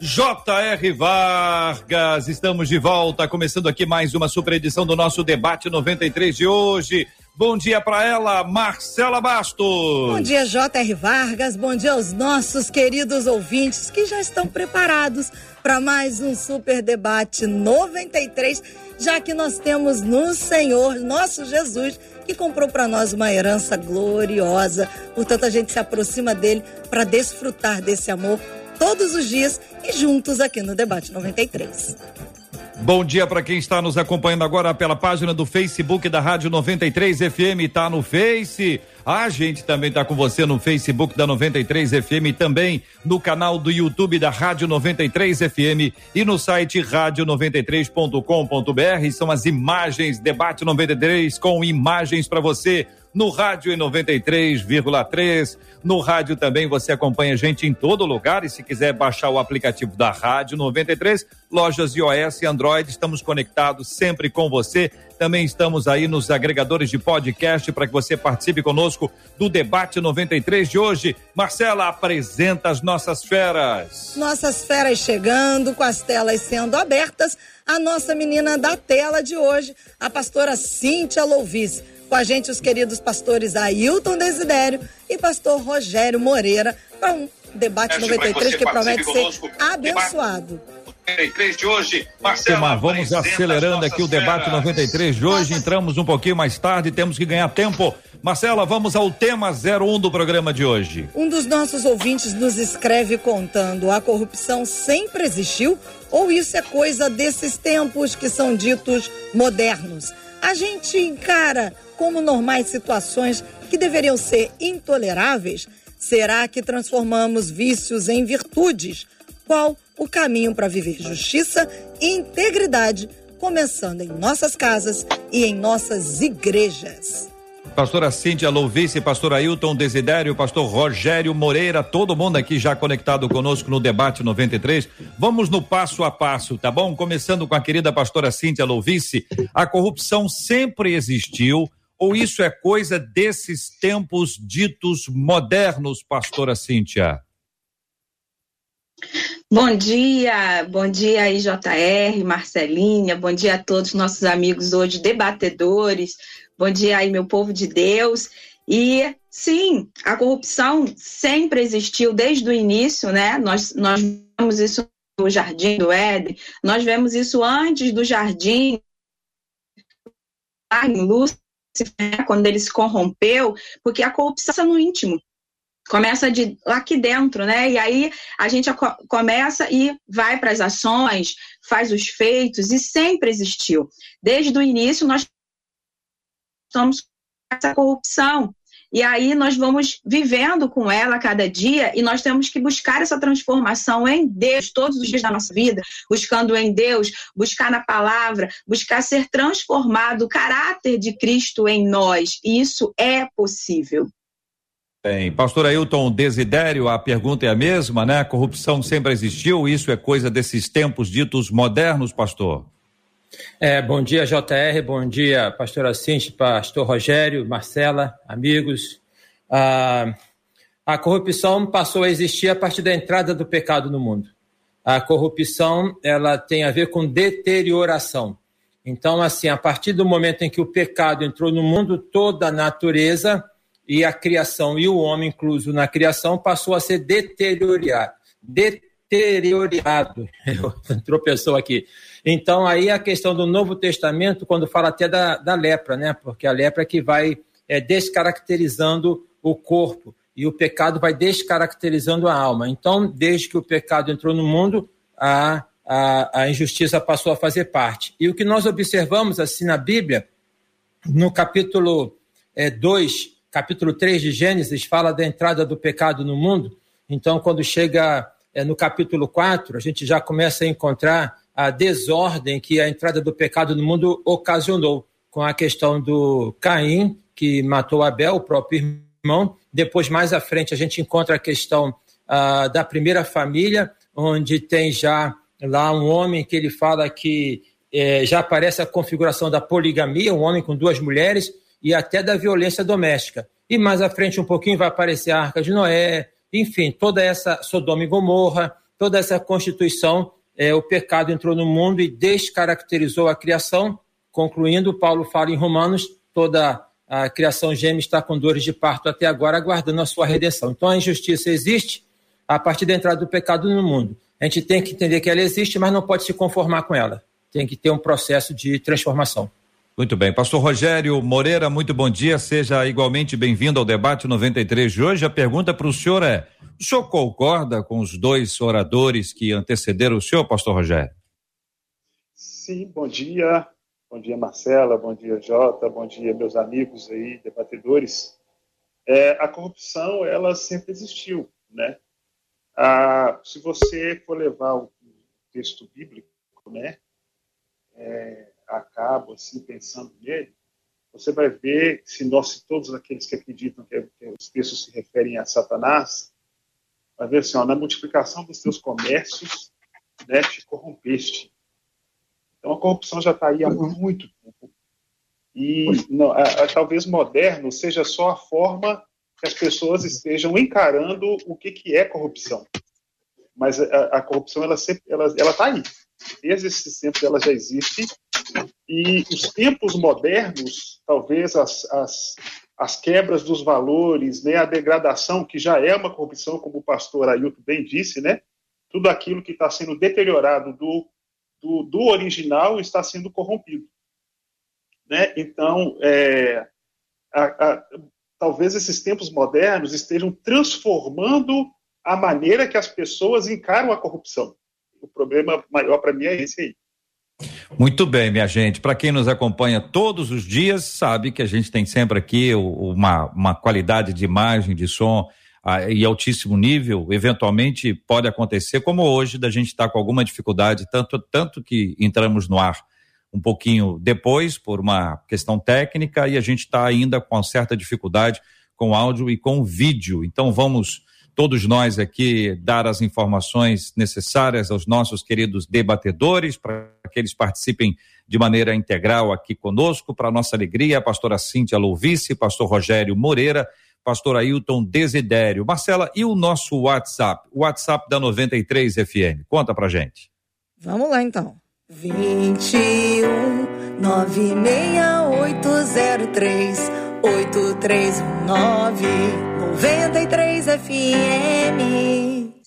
J.R. Vargas, estamos de volta, começando aqui mais uma super edição do nosso debate 93 de hoje. Bom dia para ela, Marcela Bastos. Bom dia, J.R. Vargas. Bom dia aos nossos queridos ouvintes que já estão preparados para mais um super debate 93, já que nós temos no Senhor, nosso Jesus, que comprou para nós uma herança gloriosa. Portanto, a gente se aproxima dele para desfrutar desse amor todos os dias e juntos aqui no Debate 93. Bom dia para quem está nos acompanhando agora pela página do Facebook da Rádio 93 FM, tá no Face. A gente também tá com você no Facebook da 93 FM, também no canal do YouTube da Rádio 93 FM e no site rádio93.com.br. São as imagens, debate 93 com imagens para você no rádio em 93,3. No rádio também você acompanha a gente em todo lugar e se quiser baixar o aplicativo da Rádio 93, lojas iOS e Android, estamos conectados sempre com você. Também estamos aí nos agregadores de podcast para que você participe conosco do debate 93 de hoje. Marcela apresenta as nossas feras. Nossas feras chegando, com as telas sendo abertas. A nossa menina da tela de hoje, a pastora Cíntia Louvis com a gente os queridos pastores Ailton Desidério e pastor Rogério Moreira para um debate 93 que promete ser abençoado. 93 de hoje, Marcelo. Vamos acelerando aqui o debate 93 de hoje. Entramos um pouquinho mais tarde, temos que ganhar tempo. Marcela, vamos ao tema 01 do programa de hoje. Um dos nossos ouvintes nos escreve contando: a corrupção sempre existiu ou isso é coisa desses tempos que são ditos modernos? A gente encara como normais situações que deveriam ser intoleráveis? Será que transformamos vícios em virtudes? Qual o caminho para viver justiça e integridade, começando em nossas casas e em nossas igrejas? Pastora Cíntia Louvice, pastor Ailton Desidério, pastor Rogério Moreira, todo mundo aqui já conectado conosco no debate 93. Vamos no passo a passo, tá bom? Começando com a querida pastora Cíntia Louvice. A corrupção sempre existiu, ou isso é coisa desses tempos ditos modernos, pastora Cíntia? Bom dia, bom dia aí JR, Marcelinha, bom dia a todos nossos amigos hoje debatedores, bom dia aí meu povo de Deus. E sim, a corrupção sempre existiu desde o início, né? Nós, nós vemos isso no Jardim do Éden, nós vemos isso antes do Jardim, em né, quando ele se corrompeu, porque a corrupção no íntimo. Começa de lá aqui dentro, né? E aí a gente começa e vai para as ações, faz os feitos, e sempre existiu. Desde o início, nós estamos com essa corrupção. E aí nós vamos vivendo com ela a cada dia e nós temos que buscar essa transformação em Deus todos os dias da nossa vida, buscando em Deus, buscar na palavra, buscar ser transformado o caráter de Cristo em nós. E isso é possível. Bem, pastor Ailton Desidério, a pergunta é a mesma, né? A corrupção sempre existiu, isso é coisa desses tempos ditos modernos, pastor? É, bom dia, JR, bom dia, pastor Cinti, pastor Rogério, Marcela, amigos. Ah, a corrupção passou a existir a partir da entrada do pecado no mundo. A corrupção, ela tem a ver com deterioração. Então, assim, a partir do momento em que o pecado entrou no mundo, toda a natureza e a criação, e o homem incluso na criação, passou a ser deteriorado. Deteriorado. Eu tropeçou aqui então, aí a questão do Novo Testamento, quando fala até da, da lepra, né? Porque a lepra é que vai é, descaracterizando o corpo e o pecado vai descaracterizando a alma. Então, desde que o pecado entrou no mundo, a, a, a injustiça passou a fazer parte. E o que nós observamos assim na Bíblia, no capítulo 2, é, capítulo 3 de Gênesis, fala da entrada do pecado no mundo. Então, quando chega é, no capítulo 4, a gente já começa a encontrar a desordem que a entrada do pecado no mundo ocasionou, com a questão do Caim, que matou Abel, o próprio irmão. Depois, mais à frente, a gente encontra a questão ah, da primeira família, onde tem já lá um homem que ele fala que é, já aparece a configuração da poligamia, um homem com duas mulheres, e até da violência doméstica. E mais à frente, um pouquinho, vai aparecer a Arca de Noé, enfim, toda essa Sodoma e Gomorra, toda essa constituição, é, o pecado entrou no mundo e descaracterizou a criação. Concluindo, Paulo fala em Romanos, toda a criação gêmea está com dores de parto até agora, aguardando a sua redenção. Então a injustiça existe a partir da entrada do pecado no mundo. A gente tem que entender que ela existe, mas não pode se conformar com ela. Tem que ter um processo de transformação. Muito bem. Pastor Rogério Moreira, muito bom dia. Seja igualmente bem-vindo ao debate 93 de hoje. A pergunta para o senhor é: o senhor concorda com os dois oradores que antecederam o senhor, Pastor Rogério? Sim, bom dia. Bom dia, Marcela. Bom dia, Jota. Bom dia, meus amigos aí, debatedores. É, a corrupção, ela sempre existiu, né? Ah, se você for levar o texto bíblico, né? É, acabo assim pensando nele, você vai ver se nós, se todos aqueles que acreditam que, que, os textos se referem a Satanás, vai ver assim, ó, na multiplicação dos teus comércios, né, te corrompeste. Então a corrupção já está aí há muito tempo. E não, a, a, talvez moderno seja só a forma que as pessoas estejam encarando o que, que é corrupção. Mas a, a corrupção ela sempre ela ela está aí. Desde esse tempo ela já existe e os tempos modernos, talvez as, as, as quebras dos valores, né, a degradação, que já é uma corrupção, como o pastor Ailton bem disse, né, tudo aquilo que está sendo deteriorado do, do, do, original está sendo corrompido. Né? Então, é, a, a, talvez esses tempos modernos estejam transformando a maneira que as pessoas encaram a corrupção. O problema maior para mim é esse aí. Muito bem, minha gente. Para quem nos acompanha todos os dias, sabe que a gente tem sempre aqui uma, uma qualidade de imagem, de som ah, e altíssimo nível. Eventualmente pode acontecer, como hoje, da gente estar tá com alguma dificuldade, tanto, tanto que entramos no ar um pouquinho depois, por uma questão técnica, e a gente está ainda com certa dificuldade com áudio e com vídeo. Então vamos todos nós aqui dar as informações necessárias aos nossos queridos debatedores para que eles participem de maneira integral aqui conosco. Para nossa alegria, a pastora Cíntia Louvice, pastor Rogério Moreira, pastor Ailton Desidério. Marcela, e o nosso WhatsApp? O WhatsApp da 93 FM. Conta pra gente. Vamos lá então. 21 96803 8319 93 FM.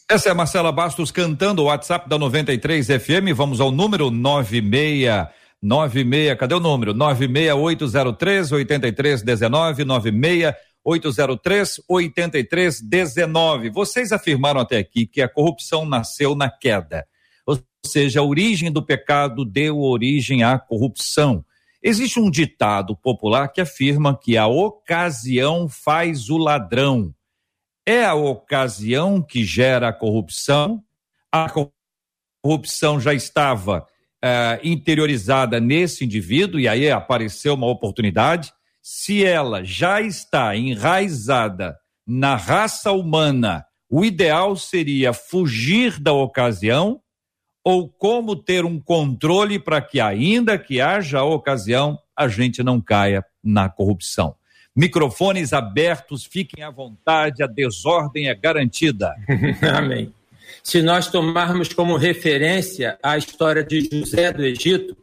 Essa é a Marcela Bastos cantando o WhatsApp da 93 FM. Vamos ao número 96 96, cadê o número? 96803 8319 96 803 8319. Vocês afirmaram até aqui que a corrupção nasceu na queda. Ou seja, a origem do pecado deu origem à corrupção. Existe um ditado popular que afirma que a ocasião faz o ladrão. É a ocasião que gera a corrupção. A corrupção já estava uh, interiorizada nesse indivíduo e aí apareceu uma oportunidade. Se ela já está enraizada na raça humana, o ideal seria fugir da ocasião ou como ter um controle para que, ainda que haja ocasião, a gente não caia na corrupção. Microfones abertos, fiquem à vontade, a desordem é garantida. Amém. Se nós tomarmos como referência a história de José do Egito,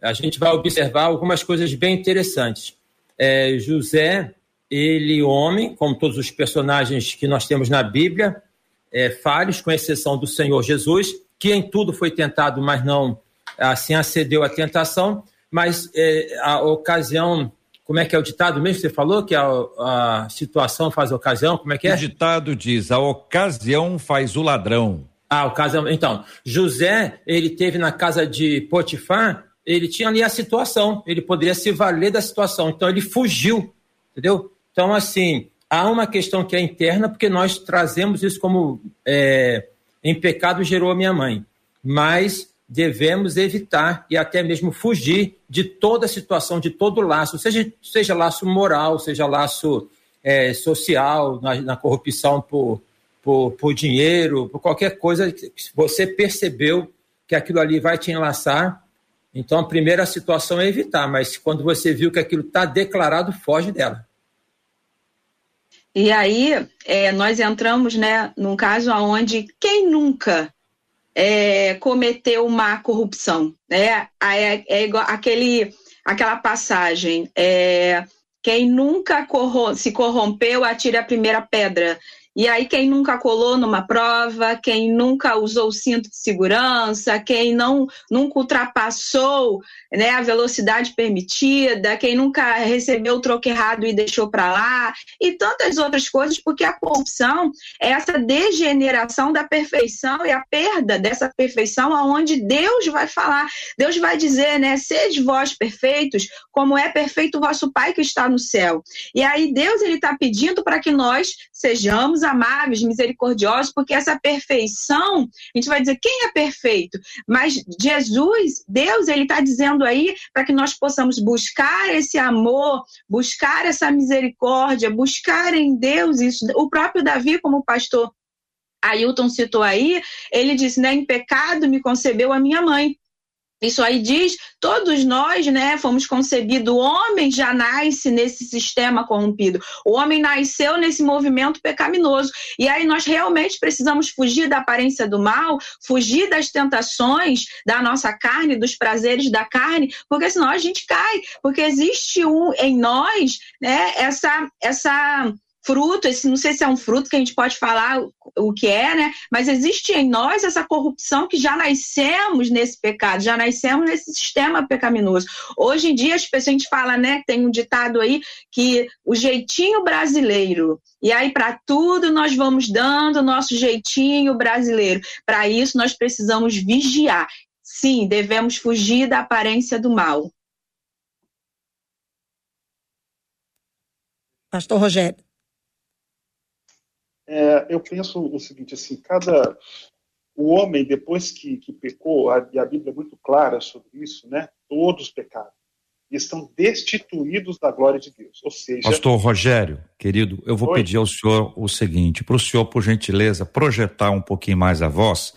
a gente vai observar algumas coisas bem interessantes. É, José, ele homem, como todos os personagens que nós temos na Bíblia, é, falhos, com exceção do Senhor Jesus, que em tudo foi tentado, mas não assim acedeu à tentação. Mas é, a ocasião, como é que é o ditado mesmo que você falou? Que a, a situação faz a ocasião, como é que é? O ditado diz: a ocasião faz o ladrão. Ah, ocasião. Então, José, ele teve na casa de Potifar, ele tinha ali a situação, ele poderia se valer da situação, então ele fugiu, entendeu? Então, assim, há uma questão que é interna, porque nós trazemos isso como é, em pecado gerou a minha mãe. Mas devemos evitar e até mesmo fugir de toda situação, de todo laço, seja, seja laço moral, seja laço é, social, na, na corrupção por, por, por, dinheiro, por qualquer coisa você percebeu que aquilo ali vai te enlaçar. Então, a primeira situação é evitar, mas quando você viu que aquilo está declarado, foge dela. E aí, é, nós entramos né, num caso onde quem nunca é, cometeu uma corrupção? Né? É, é igual aquele, aquela passagem. É, quem nunca se corrompeu, atire a primeira pedra. E aí, quem nunca colou numa prova, quem nunca usou o cinto de segurança, quem não nunca ultrapassou né, a velocidade permitida, quem nunca recebeu o troco errado e deixou para lá, e tantas outras coisas, porque a corrupção é essa degeneração da perfeição e a perda dessa perfeição, aonde Deus vai falar, Deus vai dizer, né, sede vós perfeitos, como é perfeito o vosso Pai que está no céu. E aí Deus ele está pedindo para que nós sejamos amáveis, misericordiosos, porque essa perfeição, a gente vai dizer quem é perfeito, mas Jesus, Deus, ele está dizendo aí para que nós possamos buscar esse amor, buscar essa misericórdia, buscar em Deus isso. O próprio Davi, como pastor Ailton citou aí, ele disse, né, em pecado me concebeu a minha mãe. Isso aí diz, todos nós, né, fomos concebidos, o homem já nasce nesse sistema corrompido. O homem nasceu nesse movimento pecaminoso. E aí nós realmente precisamos fugir da aparência do mal, fugir das tentações da nossa carne, dos prazeres da carne, porque senão a gente cai, porque existe um em nós, né, essa essa fruto, esse não sei se é um fruto que a gente pode falar o que é, né? Mas existe em nós essa corrupção que já nascemos nesse pecado, já nascemos nesse sistema pecaminoso. Hoje em dia as pessoas a gente fala, né? Tem um ditado aí que o jeitinho brasileiro. E aí para tudo nós vamos dando o nosso jeitinho brasileiro. Para isso nós precisamos vigiar. Sim, devemos fugir da aparência do mal. Pastor Rogério. É, eu penso o seguinte, assim, cada o homem depois que, que pecou, a, e a Bíblia é muito clara sobre isso, né? Todos pecaram e estão destituídos da glória de Deus. Ou seja, Pastor Rogério, querido, eu vou Oi? pedir ao senhor o seguinte, para o senhor, por gentileza, projetar um pouquinho mais a voz,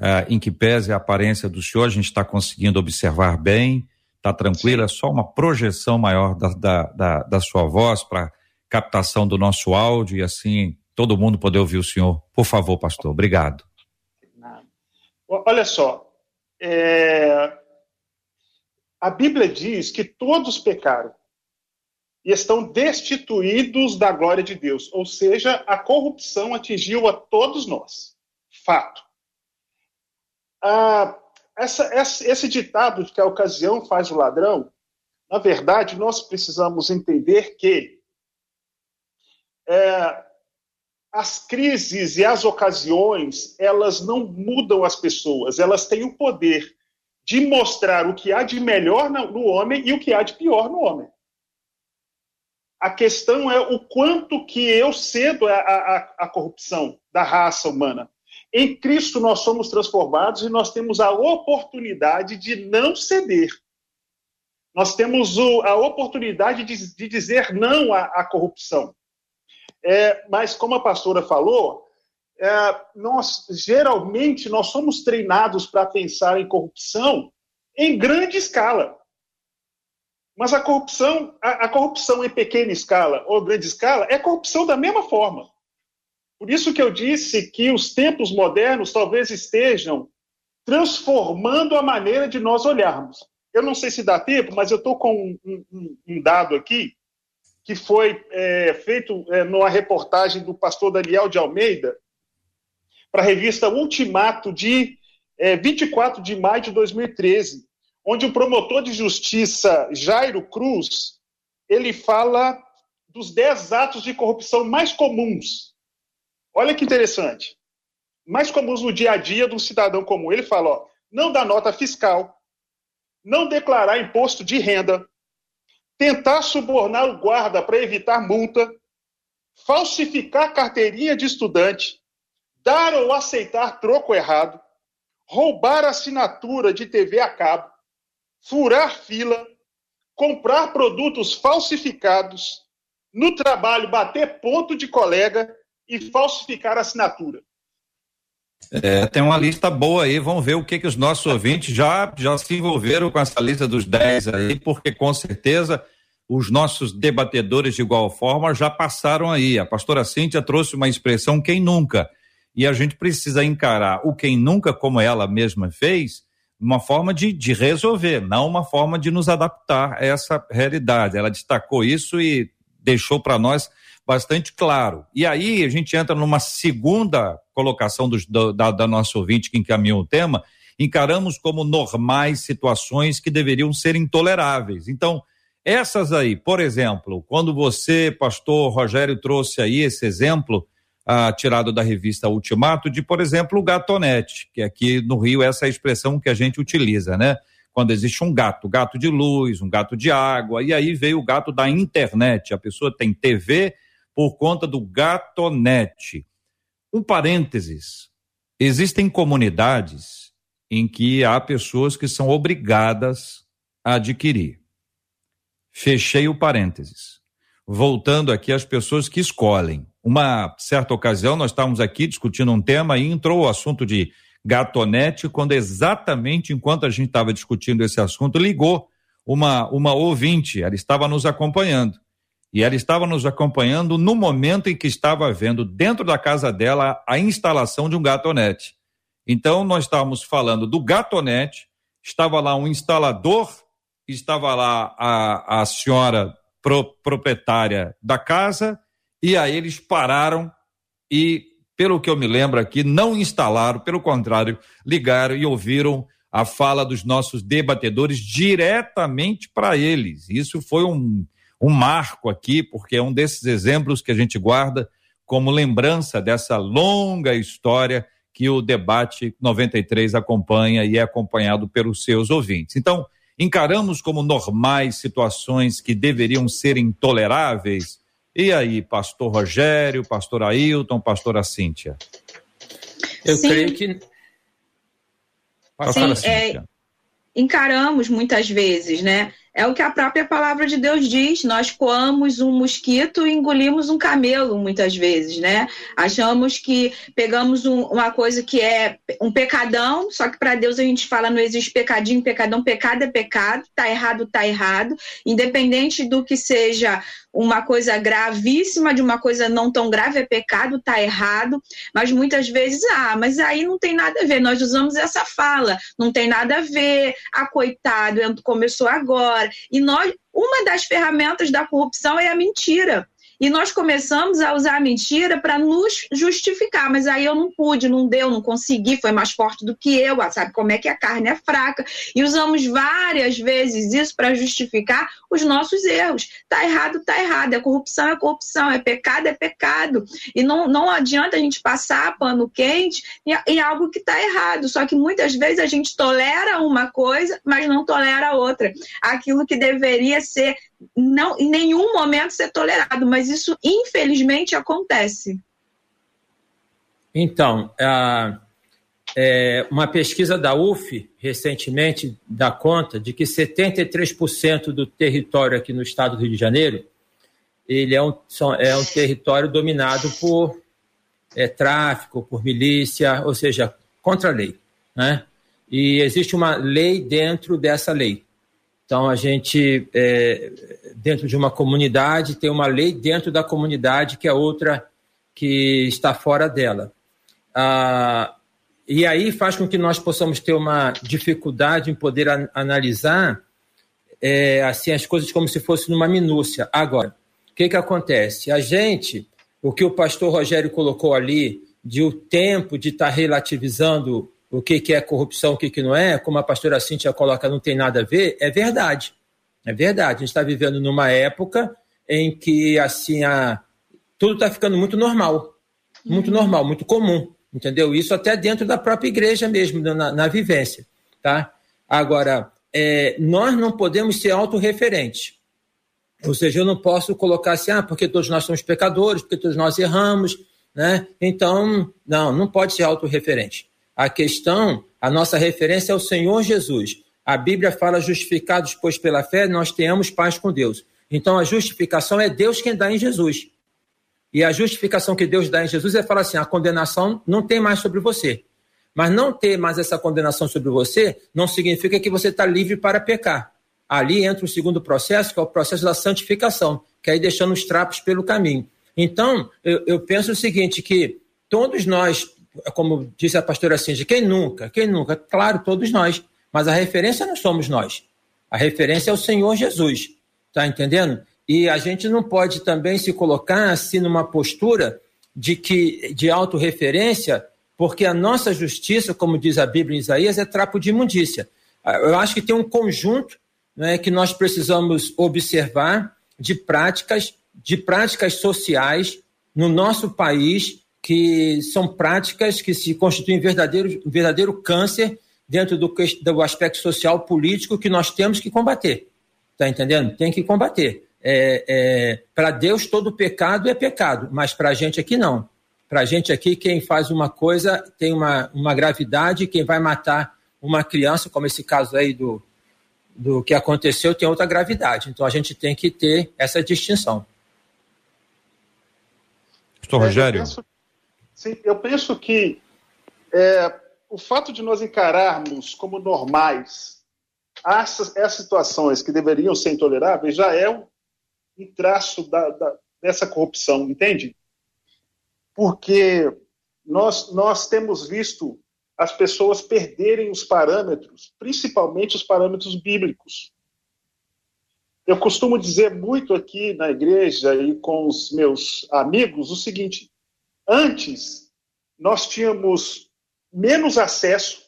uh, em que pese a aparência do senhor, a gente está conseguindo observar bem, está tranquila, é só uma projeção maior da, da, da, da sua voz para captação do nosso áudio e assim todo mundo poder ouvir o senhor. Por favor, pastor. Obrigado. Olha só, é... a Bíblia diz que todos pecaram e estão destituídos da glória de Deus, ou seja, a corrupção atingiu a todos nós. Fato. Ah, essa, essa, esse ditado de que a ocasião faz o ladrão, na verdade, nós precisamos entender que é, as crises e as ocasiões, elas não mudam as pessoas, elas têm o poder de mostrar o que há de melhor no homem e o que há de pior no homem. A questão é o quanto que eu cedo a corrupção da raça humana. Em Cristo nós somos transformados e nós temos a oportunidade de não ceder. Nós temos o, a oportunidade de, de dizer não à, à corrupção. É, mas como a pastora falou, é, nós geralmente nós somos treinados para pensar em corrupção em grande escala. Mas a corrupção, a, a, corrupção em pequena escala ou grande escala é corrupção da mesma forma. Por isso que eu disse que os tempos modernos talvez estejam transformando a maneira de nós olharmos. Eu não sei se dá tempo, mas eu estou com um, um, um dado aqui que foi é, feito é, numa reportagem do pastor Daniel de Almeida, para a revista Ultimato, de é, 24 de maio de 2013, onde o promotor de justiça Jairo Cruz, ele fala dos 10 atos de corrupção mais comuns. Olha que interessante. Mais comuns no dia a dia do cidadão comum. Ele fala, ó, não dar nota fiscal, não declarar imposto de renda, tentar subornar o guarda para evitar multa, falsificar carteirinha de estudante, dar ou aceitar troco errado, roubar assinatura de TV a cabo, furar fila, comprar produtos falsificados, no trabalho bater ponto de colega e falsificar assinatura. É, tem uma lista boa aí, vamos ver o que, que os nossos ouvintes já, já se envolveram com essa lista dos 10 aí, porque com certeza os nossos debatedores de igual forma já passaram aí. A pastora Cíntia trouxe uma expressão quem nunca. E a gente precisa encarar o quem nunca, como ela mesma fez, uma forma de, de resolver, não uma forma de nos adaptar a essa realidade. Ela destacou isso e deixou para nós bastante claro. E aí a gente entra numa segunda colocação do, da, da nossa ouvinte que encaminhou o tema, encaramos como normais situações que deveriam ser intoleráveis. Então, essas aí, por exemplo, quando você, pastor Rogério, trouxe aí esse exemplo, ah, tirado da revista Ultimato, de, por exemplo, o gatonete, que aqui no Rio essa é a expressão que a gente utiliza, né? Quando existe um gato, gato de luz, um gato de água, e aí veio o gato da internet. A pessoa tem TV por conta do gatonete. Um parênteses: existem comunidades em que há pessoas que são obrigadas a adquirir. Fechei o parênteses. Voltando aqui às pessoas que escolhem. Uma certa ocasião, nós estávamos aqui discutindo um tema e entrou o assunto de gatonete, quando exatamente enquanto a gente estava discutindo esse assunto, ligou uma, uma ouvinte, ela estava nos acompanhando. E ela estava nos acompanhando no momento em que estava vendo dentro da casa dela a instalação de um gatonete. Então, nós estávamos falando do gatonete, estava lá um instalador, estava lá a, a senhora pro, proprietária da casa, e aí eles pararam e, pelo que eu me lembro aqui, não instalaram, pelo contrário, ligaram e ouviram a fala dos nossos debatedores diretamente para eles. Isso foi um um marco aqui, porque é um desses exemplos que a gente guarda como lembrança dessa longa história que o debate 93 acompanha e é acompanhado pelos seus ouvintes. Então, encaramos como normais situações que deveriam ser intoleráveis. E aí, pastor Rogério, pastor Ailton, pastora Cíntia? Eu Sim. creio que. Pastora Sim, Cíntia. É, encaramos muitas vezes, né? É o que a própria palavra de Deus diz. Nós coamos um mosquito e engolimos um camelo, muitas vezes, né? Achamos que pegamos um, uma coisa que é um pecadão, só que para Deus a gente fala não existe pecadinho, pecadão, pecado é pecado, tá errado, tá errado. Independente do que seja uma coisa gravíssima de uma coisa não tão grave, é pecado, tá errado, mas muitas vezes, ah, mas aí não tem nada a ver. Nós usamos essa fala, não tem nada a ver, ah, coitado, começou agora. E nós, uma das ferramentas da corrupção é a mentira. E nós começamos a usar a mentira para nos justificar, mas aí eu não pude, não deu, não consegui, foi mais forte do que eu, ah, sabe como é que a carne é fraca. E usamos várias vezes isso para justificar os nossos erros. Tá errado, tá errado. É corrupção, é corrupção. É pecado, é pecado. E não, não adianta a gente passar pano quente em, algo que está errado. Só que muitas vezes a gente tolera uma coisa, mas não tolera outra. Aquilo que deveria ser não em nenhum momento ser tolerado, mas isso infelizmente acontece. Então, a, é, uma pesquisa da UF recentemente dá conta de que 73% do território aqui no estado do Rio de Janeiro ele é um, é um território dominado por é, tráfico, por milícia, ou seja, contra a lei. Né? E existe uma lei dentro dessa lei. Então, a gente, é, dentro de uma comunidade, tem uma lei dentro da comunidade que é outra que está fora dela. Ah, e aí faz com que nós possamos ter uma dificuldade em poder an analisar é, assim as coisas como se fosse numa minúcia. Agora, o que, que acontece? A gente, o que o pastor Rogério colocou ali, de o tempo de estar tá relativizando o que, que é corrupção, o que, que não é, como a pastora Cíntia coloca, não tem nada a ver, é verdade. É verdade. A gente está vivendo numa época em que assim a, tudo está ficando muito normal. Muito uhum. normal, muito comum. Entendeu? Isso até dentro da própria igreja mesmo, na, na vivência. Tá? Agora, é, nós não podemos ser autorreferentes. Ou seja, eu não posso colocar assim, ah, porque todos nós somos pecadores, porque todos nós erramos, né? Então, não, não pode ser autorreferente. A questão, a nossa referência é o Senhor Jesus. A Bíblia fala justificados, pois pela fé nós tenhamos paz com Deus. Então a justificação é Deus quem dá em Jesus. E a justificação que Deus dá em Jesus é falar assim: a condenação não tem mais sobre você. Mas não ter mais essa condenação sobre você não significa que você está livre para pecar. Ali entra o segundo processo, que é o processo da santificação, que é ir deixando os trapos pelo caminho. Então, eu, eu penso o seguinte, que todos nós, como disse a pastora Cindy, quem nunca? Quem nunca? Claro, todos nós. Mas a referência não somos nós. A referência é o Senhor Jesus. Está entendendo? E a gente não pode também se colocar assim numa postura de que de autorreferência, porque a nossa justiça, como diz a Bíblia em Isaías, é trapo de imundícia. Eu acho que tem um conjunto né, que nós precisamos observar de práticas, de práticas sociais no nosso país, que são práticas que se constituem verdadeiro, verdadeiro câncer dentro do, do aspecto social político que nós temos que combater. Está entendendo? Tem que combater. É, é, para Deus, todo pecado é pecado, mas para a gente aqui não. Para a gente aqui, quem faz uma coisa tem uma, uma gravidade, quem vai matar uma criança, como esse caso aí do, do que aconteceu tem outra gravidade. Então a gente tem que ter essa distinção. Pastor Rogério. Sim, eu penso que é, o fato de nós encararmos como normais essas, essas situações que deveriam ser intoleráveis já é um, um traço da, da, dessa corrupção, entende? Porque nós, nós temos visto as pessoas perderem os parâmetros, principalmente os parâmetros bíblicos. Eu costumo dizer muito aqui na igreja e com os meus amigos o seguinte: antes nós tínhamos menos acesso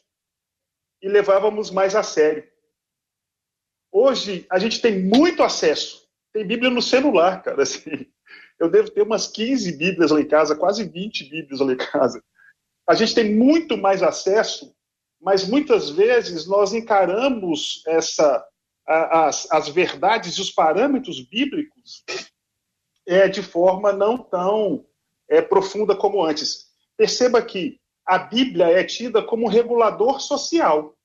e levávamos mais a sério. Hoje a gente tem muito acesso. Tem Bíblia no celular, cara. Assim, eu devo ter umas 15 Bíblias lá em casa, quase 20 Bíblias lá em casa a gente tem muito mais acesso, mas muitas vezes nós encaramos essa, as, as verdades e os parâmetros bíblicos é, de forma não tão é, profunda como antes. Perceba que a Bíblia é tida como regulador social.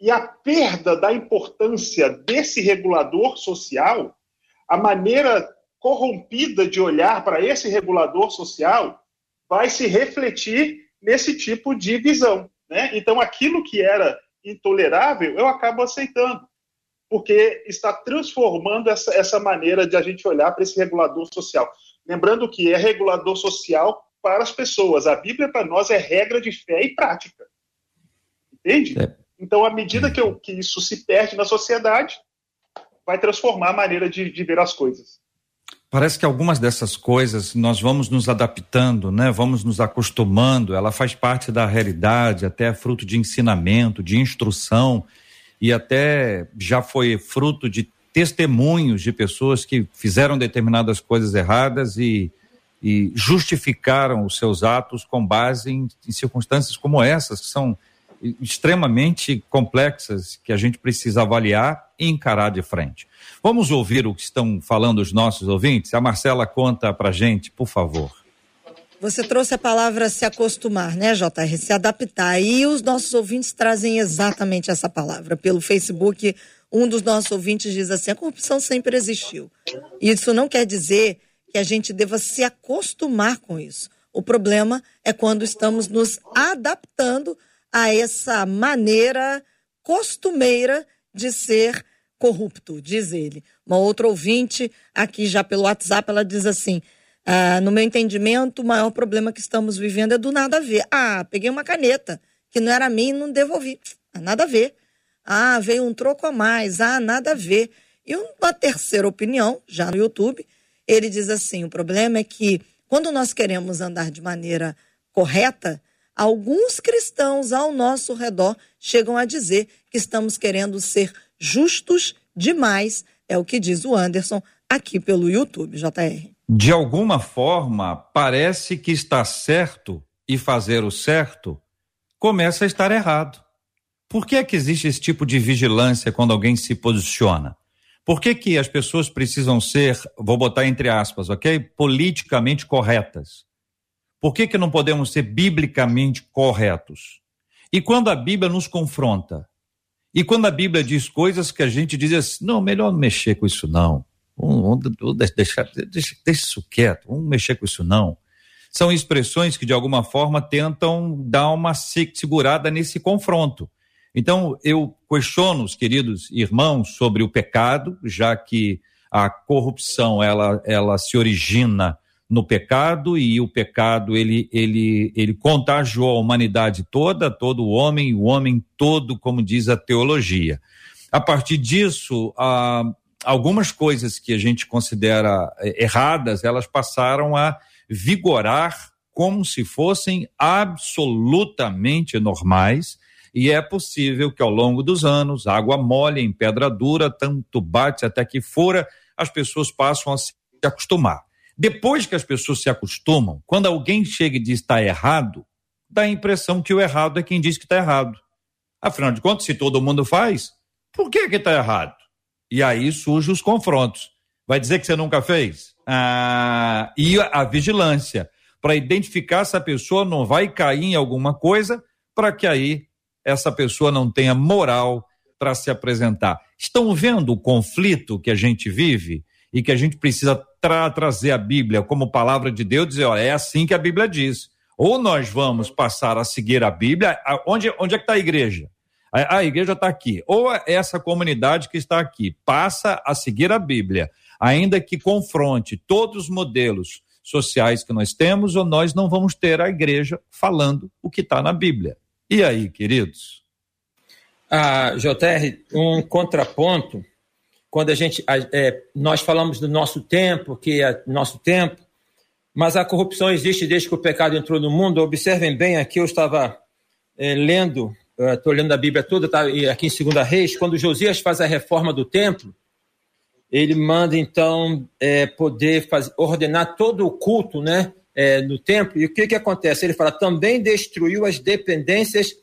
E a perda da importância desse regulador social, a maneira corrompida de olhar para esse regulador social, vai se refletir nesse tipo de visão. Né? Então, aquilo que era intolerável, eu acabo aceitando, porque está transformando essa, essa maneira de a gente olhar para esse regulador social. Lembrando que é regulador social para as pessoas. A Bíblia, para nós, é regra de fé e prática. Entende? É. Então, à medida que, eu, que isso se perde na sociedade, vai transformar a maneira de, de ver as coisas. Parece que algumas dessas coisas nós vamos nos adaptando, né? Vamos nos acostumando, ela faz parte da realidade, até é fruto de ensinamento, de instrução e até já foi fruto de testemunhos de pessoas que fizeram determinadas coisas erradas e, e justificaram os seus atos com base em, em circunstâncias como essas, que são extremamente complexas, que a gente precisa avaliar e encarar de frente. Vamos ouvir o que estão falando os nossos ouvintes? A Marcela conta pra gente, por favor. Você trouxe a palavra se acostumar, né, JR? Se adaptar. E os nossos ouvintes trazem exatamente essa palavra. Pelo Facebook, um dos nossos ouvintes diz assim: a corrupção sempre existiu. Isso não quer dizer que a gente deva se acostumar com isso. O problema é quando estamos nos adaptando a essa maneira costumeira de ser corrupto, diz ele. Uma outra ouvinte, aqui já pelo WhatsApp, ela diz assim: ah, no meu entendimento, o maior problema que estamos vivendo é do nada a ver. Ah, peguei uma caneta que não era minha e não devolvi. Ah, nada a ver. Ah, veio um troco a mais. Ah, nada a ver. E uma terceira opinião, já no YouTube, ele diz assim: o problema é que quando nós queremos andar de maneira correta, alguns cristãos ao nosso redor chegam a dizer que estamos querendo ser justos demais, é o que diz o Anderson aqui pelo YouTube, JR. De alguma forma, parece que está certo e fazer o certo começa a estar errado. Por que é que existe esse tipo de vigilância quando alguém se posiciona? Por que, que as pessoas precisam ser, vou botar entre aspas, ok? Politicamente corretas. Por que, que não podemos ser biblicamente corretos? E quando a Bíblia nos confronta? E quando a Bíblia diz coisas que a gente diz assim, não, melhor não mexer com isso não. Vamos, deixar, deixa, deixa isso quieto, vamos mexer com isso não. São expressões que de alguma forma tentam dar uma segurada nesse confronto. Então, eu questiono os queridos irmãos sobre o pecado, já que a corrupção ela, ela se origina no pecado e o pecado ele, ele, ele contagiou a humanidade toda, todo o homem, o homem todo, como diz a teologia. A partir disso, algumas coisas que a gente considera eh, erradas, elas passaram a vigorar como se fossem absolutamente normais. E é possível que ao longo dos anos, água mole em pedra dura, tanto bate até que fora, as pessoas passam a se acostumar. Depois que as pessoas se acostumam, quando alguém chega e diz está errado, dá a impressão que o errado é quem diz que está errado. Afinal de contas, se todo mundo faz, por que que está errado? E aí surgem os confrontos. Vai dizer que você nunca fez? Ah, e a vigilância para identificar se a pessoa não vai cair em alguma coisa, para que aí essa pessoa não tenha moral para se apresentar. Estão vendo o conflito que a gente vive? e que a gente precisa tra trazer a Bíblia como palavra de Deus, dizer, olha, é assim que a Bíblia diz. Ou nós vamos passar a seguir a Bíblia, onde, onde é que está a igreja? A, a igreja está aqui. Ou é essa comunidade que está aqui passa a seguir a Bíblia, ainda que confronte todos os modelos sociais que nós temos, ou nós não vamos ter a igreja falando o que está na Bíblia. E aí, queridos? Ah, JR, um contraponto quando a gente é, nós falamos do nosso tempo, que é nosso tempo, mas a corrupção existe desde que o pecado entrou no mundo. Observem bem, aqui eu estava é, lendo, estou lendo a Bíblia toda, tá, aqui em Segunda Reis, quando Josias faz a reforma do templo, ele manda então é, poder fazer, ordenar todo o culto, né, é, no templo. E o que que acontece? Ele fala também destruiu as dependências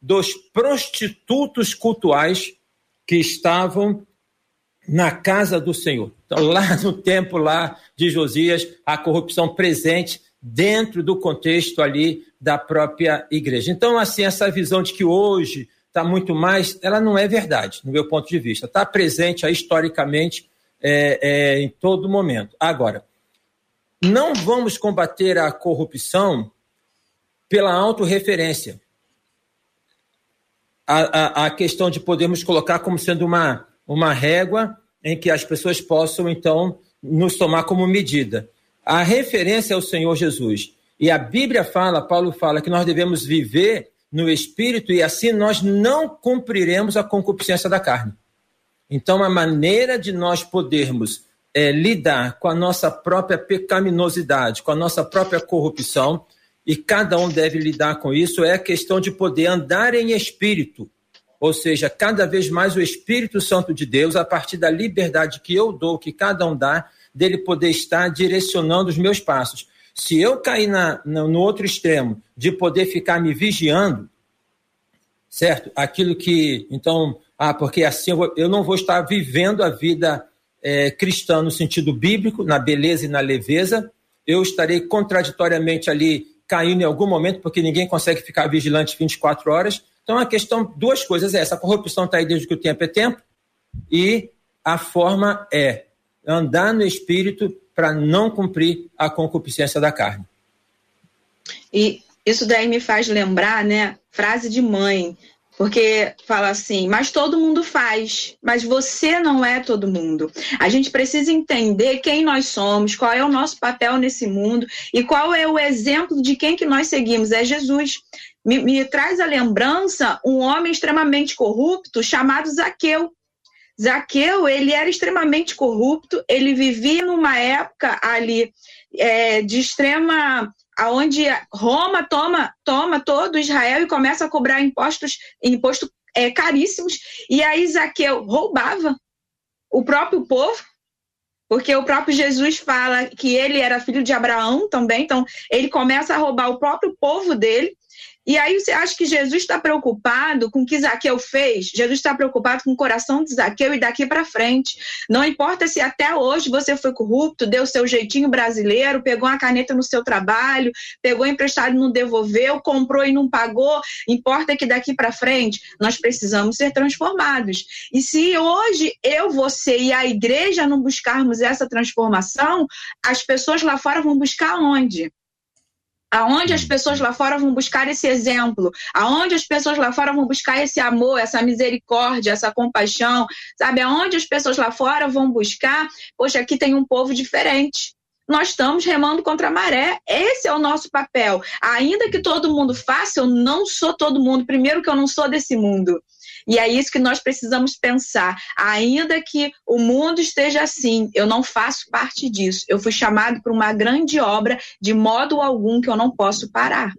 dos prostitutos cultuais que estavam na casa do Senhor. Então, lá no tempo lá de Josias, a corrupção presente dentro do contexto ali da própria igreja. Então, assim, essa visão de que hoje está muito mais, ela não é verdade, no meu ponto de vista. Está presente aí, historicamente é, é, em todo momento. Agora, não vamos combater a corrupção pela autorreferência. A, a, a questão de podermos colocar como sendo uma uma régua em que as pessoas possam, então, nos tomar como medida. A referência é o Senhor Jesus. E a Bíblia fala, Paulo fala, que nós devemos viver no Espírito e assim nós não cumpriremos a concupiscência da carne. Então, a maneira de nós podermos é, lidar com a nossa própria pecaminosidade, com a nossa própria corrupção, e cada um deve lidar com isso, é a questão de poder andar em espírito, ou seja, cada vez mais o Espírito Santo de Deus, a partir da liberdade que eu dou, que cada um dá, dele poder estar direcionando os meus passos. Se eu cair na, no outro extremo, de poder ficar me vigiando, certo? Aquilo que, então, ah, porque assim eu, vou, eu não vou estar vivendo a vida é, cristã no sentido bíblico, na beleza e na leveza, eu estarei contraditoriamente ali caindo em algum momento, porque ninguém consegue ficar vigilante 24 horas, então a questão, duas coisas é essa: a corrupção está aí desde que o tempo é tempo, e a forma é andar no espírito para não cumprir a concupiscência da carne. E isso daí me faz lembrar, né, frase de mãe, porque fala assim, mas todo mundo faz, mas você não é todo mundo. A gente precisa entender quem nós somos, qual é o nosso papel nesse mundo e qual é o exemplo de quem que nós seguimos. É Jesus me, me traz a lembrança um homem extremamente corrupto chamado Zaqueu. Zaqueu, ele era extremamente corrupto, ele vivia numa época ali é, de extrema aonde Roma toma toma todo Israel e começa a cobrar impostos imposto é, caríssimos. E aí Zaqueu roubava o próprio povo porque o próprio Jesus fala que ele era filho de Abraão também. Então ele começa a roubar o próprio povo dele E aí você acha que Jesus está preocupado com o que Zaqueu fez? Jesus está preocupado com o coração de Zaqueu e daqui para frente. Não importa se até hoje você foi corrupto, deu seu jeitinho brasileiro, pegou uma caneta no seu trabalho, pegou emprestado e não devolveu, comprou e não pagou. Importa que daqui para frente nós precisamos ser transformados. E se hoje eu, você e a igreja não buscarmos essa transformação, as pessoas lá fora vão buscar onde? Aonde as pessoas lá fora vão buscar esse exemplo? Aonde as pessoas lá fora vão buscar esse amor, essa misericórdia, essa compaixão? Sabe? Aonde as pessoas lá fora vão buscar? Poxa, aqui tem um povo diferente. Nós estamos remando contra a maré. Esse é o nosso papel. Ainda que todo mundo faça, eu não sou todo mundo. Primeiro, que eu não sou desse mundo. E é isso que nós precisamos pensar. Ainda que o mundo esteja assim, eu não faço parte disso. Eu fui chamado para uma grande obra, de modo algum que eu não posso parar.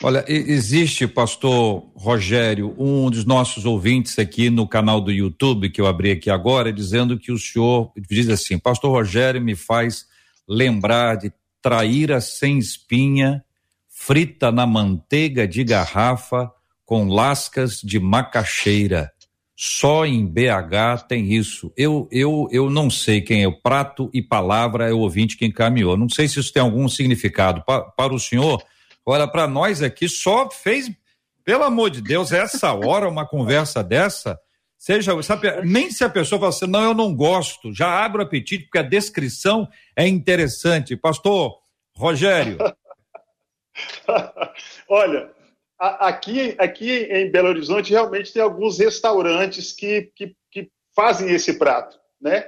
Olha, existe, pastor Rogério, um dos nossos ouvintes aqui no canal do YouTube, que eu abri aqui agora, dizendo que o senhor diz assim: Pastor Rogério me faz lembrar de traíra sem espinha, frita na manteiga de garrafa, com lascas de macaxeira. Só em BH tem isso. Eu, eu, eu não sei quem é o prato e palavra é o ouvinte que encaminhou. Não sei se isso tem algum significado pa, para o senhor. Olha, para nós aqui só fez, pelo amor de Deus, essa hora uma conversa dessa. Seja, sabe, nem se a pessoa fala assim, não, eu não gosto, já abre o apetite, porque a descrição é interessante. Pastor Rogério. Olha, aqui, aqui em Belo Horizonte realmente tem alguns restaurantes que, que, que fazem esse prato, né?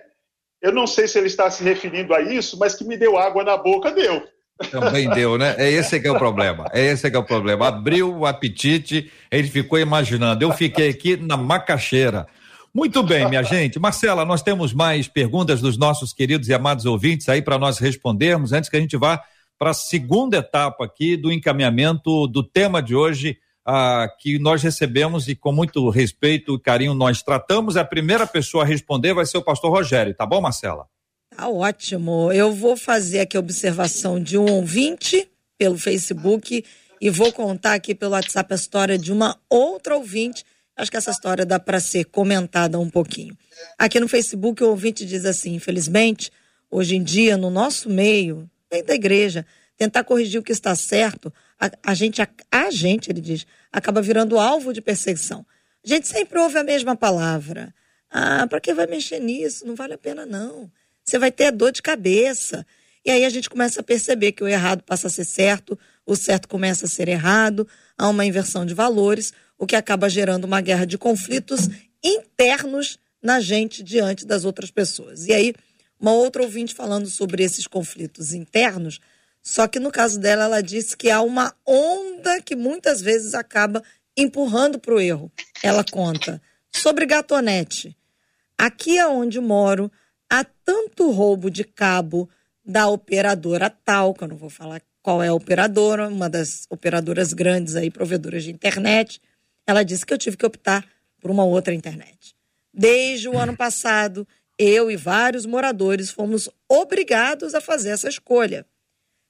Eu não sei se ele está se referindo a isso, mas que me deu água na boca, deu. Também deu, né? É esse que é o problema. É esse que é o problema. Abriu o apetite, ele ficou imaginando. Eu fiquei aqui na macaxeira. Muito bem, minha gente. Marcela, nós temos mais perguntas dos nossos queridos e amados ouvintes aí para nós respondermos antes que a gente vá para a segunda etapa aqui do encaminhamento do tema de hoje, ah, que nós recebemos e com muito respeito e carinho nós tratamos. A primeira pessoa a responder vai ser o pastor Rogério, tá bom, Marcela? Tá ótimo. Eu vou fazer aqui a observação de um ouvinte pelo Facebook e vou contar aqui pelo WhatsApp a história de uma outra ouvinte. Acho que essa história dá para ser comentada um pouquinho. Aqui no Facebook, o ouvinte diz assim: infelizmente, hoje em dia, no nosso meio, da igreja, tentar corrigir o que está certo, a, a gente, a, a, gente, ele diz, acaba virando alvo de perseguição. A gente sempre ouve a mesma palavra. Ah, para que vai mexer nisso? Não vale a pena, não. Você vai ter dor de cabeça. E aí a gente começa a perceber que o errado passa a ser certo, o certo começa a ser errado, há uma inversão de valores, o que acaba gerando uma guerra de conflitos internos na gente diante das outras pessoas. E aí uma outra ouvinte falando sobre esses conflitos internos, só que no caso dela, ela disse que há uma onda que muitas vezes acaba empurrando para o erro. Ela conta sobre gatonete. Aqui é onde moro, há tanto roubo de cabo da operadora tal, que eu não vou falar qual é a operadora, uma das operadoras grandes aí, provedoras de internet. Ela disse que eu tive que optar por uma outra internet. Desde o ano passado, eu e vários moradores fomos obrigados a fazer essa escolha.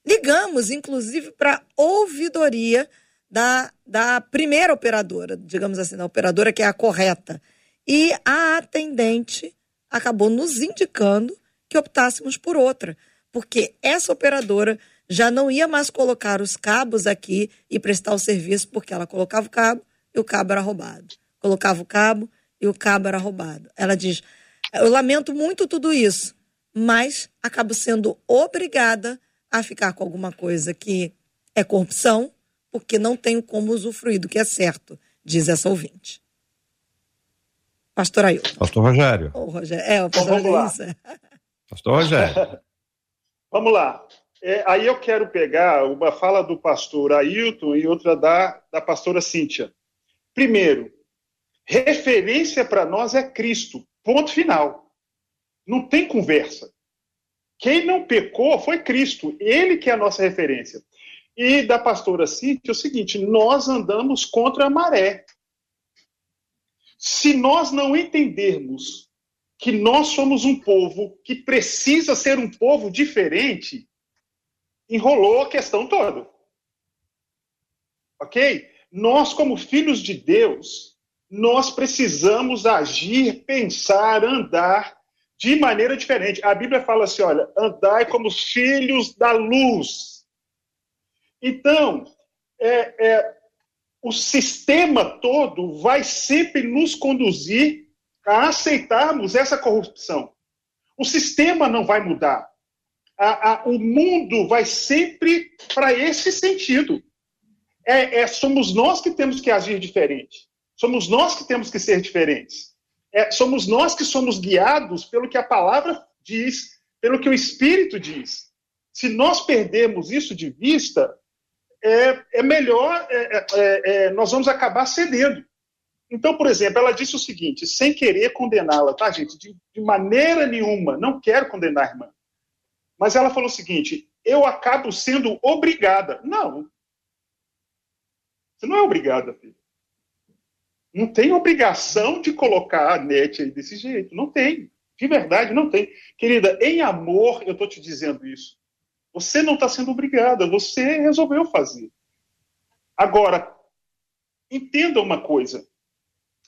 Ligamos, inclusive, para a ouvidoria da, da primeira operadora, digamos assim, da operadora que é a correta. E a atendente acabou nos indicando que optássemos por outra, porque essa operadora já não ia mais colocar os cabos aqui e prestar o serviço, porque ela colocava o cabo e o cabo era roubado. Colocava o cabo e o cabo era roubado. Ela diz: eu lamento muito tudo isso, mas acabo sendo obrigada a ficar com alguma coisa que é corrupção, porque não tenho como usufruir do que é certo, diz essa ouvinte. Pastor Ailton. Pastor Rogério. Oh, Rogério. É, o pastor então, vamos lá. Pastor Rogério. vamos lá. É, aí eu quero pegar uma fala do pastor Ailton e outra da, da pastora Cíntia. Primeiro, referência para nós é Cristo. Ponto final. Não tem conversa. Quem não pecou foi Cristo, ele que é a nossa referência. E da pastora Cíntia, é o seguinte: nós andamos contra a maré. Se nós não entendermos que nós somos um povo que precisa ser um povo diferente, enrolou a questão toda. ok? Nós, como filhos de Deus, nós precisamos agir, pensar, andar de maneira diferente. A Bíblia fala assim: olha, andai como filhos da luz. Então, é, é, o sistema todo vai sempre nos conduzir a aceitarmos essa corrupção. O sistema não vai mudar. A, a, o mundo vai sempre para esse sentido. É, é, somos nós que temos que agir diferente. Somos nós que temos que ser diferentes. É, somos nós que somos guiados pelo que a palavra diz, pelo que o Espírito diz. Se nós perdemos isso de vista, é, é melhor, é, é, é, nós vamos acabar cedendo. Então, por exemplo, ela disse o seguinte, sem querer condená-la, tá, gente? De, de, maneira nenhuma, não quero condenar a irmã. Mas ela falou o seguinte: eu acabo sendo obrigada. Não. Você não é obrigada, filho. Não tem obrigação de colocar a net aí desse jeito. Não tem. De verdade, não tem. Querida, em amor, eu estou te dizendo isso. Você não está sendo obrigada, você resolveu fazer. Agora, entenda uma coisa.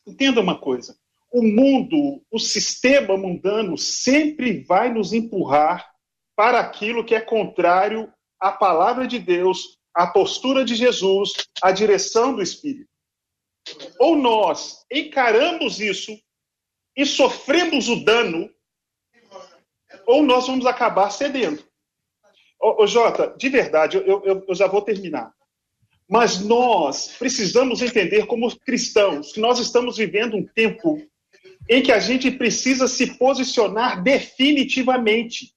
Entenda uma coisa. O mundo, o sistema mundano sempre vai nos empurrar para aquilo que é contrário à palavra de Deus, à postura de Jesus, à direção do Espírito. Ou nós encaramos isso e sofremos o dano, ou nós vamos acabar cedendo. Ô, ô Jota, de verdade, eu, eu, eu já vou terminar. Mas nós precisamos entender, como cristãos, que nós estamos vivendo um tempo em que a gente precisa se posicionar definitivamente.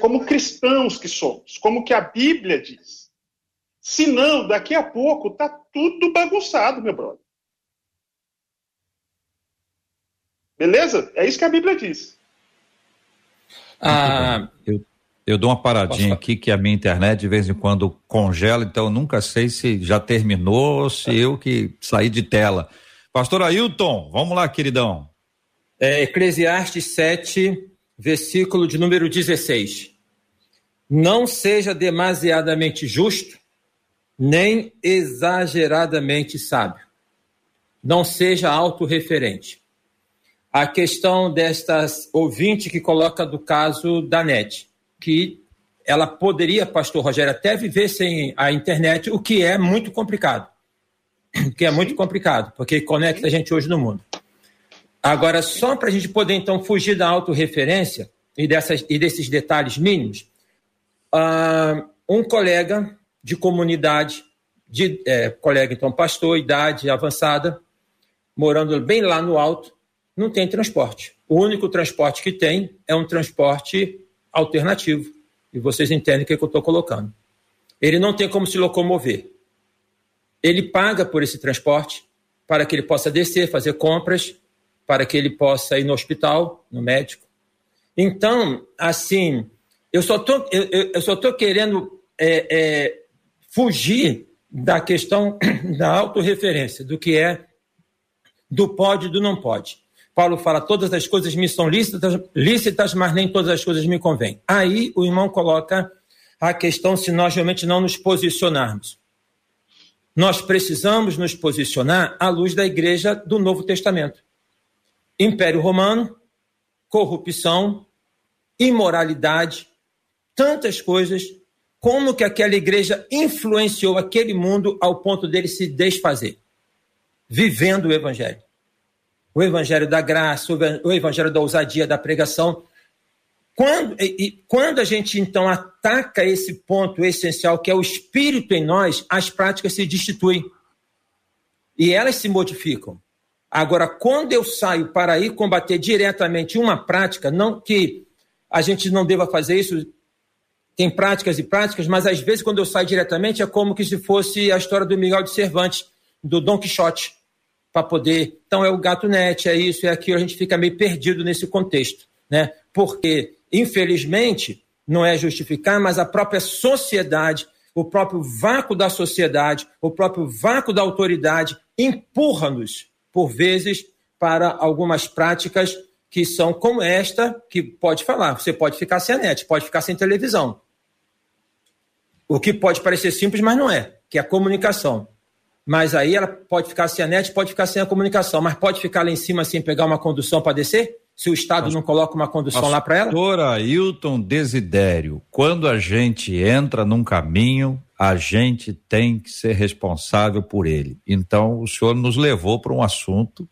Como cristãos que somos, como que a Bíblia diz. Senão, daqui a pouco, tá tudo bagunçado, meu brother. Beleza? É isso que a Bíblia diz. Ah, eu, eu dou uma paradinha aqui que a minha internet de vez em quando congela, então eu nunca sei se já terminou ou se eu que saí de tela. Pastor Ailton, vamos lá, queridão. É, Eclesiastes 7, versículo de número 16. Não seja demasiadamente justo, nem exageradamente sábio. Não seja autorreferente. A questão destas ouvinte que coloca do caso da NET que ela poderia, pastor Rogério, até viver sem a internet, o que é muito complicado. O que é muito complicado, porque conecta a gente hoje no mundo. Agora, só para a gente poder, então, fugir da autorreferência e, dessas, e desses detalhes mínimos, uh, um colega de comunidade, de, é, colega, então, pastor, idade avançada, morando bem lá no alto, não tem transporte. O único transporte que tem é um transporte alternativo. E vocês entendem o que, é que eu estou colocando. Ele não tem como se locomover. Ele paga por esse transporte para que ele possa descer, fazer compras, para que ele possa ir no hospital, no médico. Então, assim, eu só tô, eu, eu só estou querendo é, é, fugir da questão da autorreferência, do que é do pode e do não pode. Paulo fala: todas as coisas me são lícitas, lícitas, mas nem todas as coisas me convêm. Aí o irmão coloca a questão se nós realmente não nos posicionarmos. Nós precisamos nos posicionar à luz da igreja do Novo Testamento. Império Romano, corrupção, imoralidade, tantas coisas, como que aquela igreja influenciou aquele mundo ao ponto dele se desfazer, vivendo o evangelho o evangelho da graça, o evangelho da ousadia, da pregação. Quando, e, quando a gente então ataca esse ponto essencial, que é o espírito em nós, as práticas se destituem e elas se modificam. Agora, quando eu saio para ir combater diretamente uma prática, não que a gente não deva fazer isso, tem práticas e práticas, mas às vezes quando eu saio diretamente é como que se fosse a história do Miguel de Cervantes, do Dom Quixote para poder. Então é o gato net, é isso, é aquilo, a gente fica meio perdido nesse contexto, né? Porque, infelizmente, não é justificar, mas a própria sociedade, o próprio vácuo da sociedade, o próprio vácuo da autoridade empurra-nos, por vezes, para algumas práticas que são como esta, que pode falar, você pode ficar sem a net, pode ficar sem televisão. O que pode parecer simples, mas não é. que é a comunicação. Mas aí ela pode ficar sem a net, pode ficar sem a comunicação, mas pode ficar lá em cima sem pegar uma condução para descer? Se o Estado não coloca uma condução lá para ela? Doutora Ailton Desidério, quando a gente entra num caminho, a gente tem que ser responsável por ele. Então, o senhor nos levou para um assunto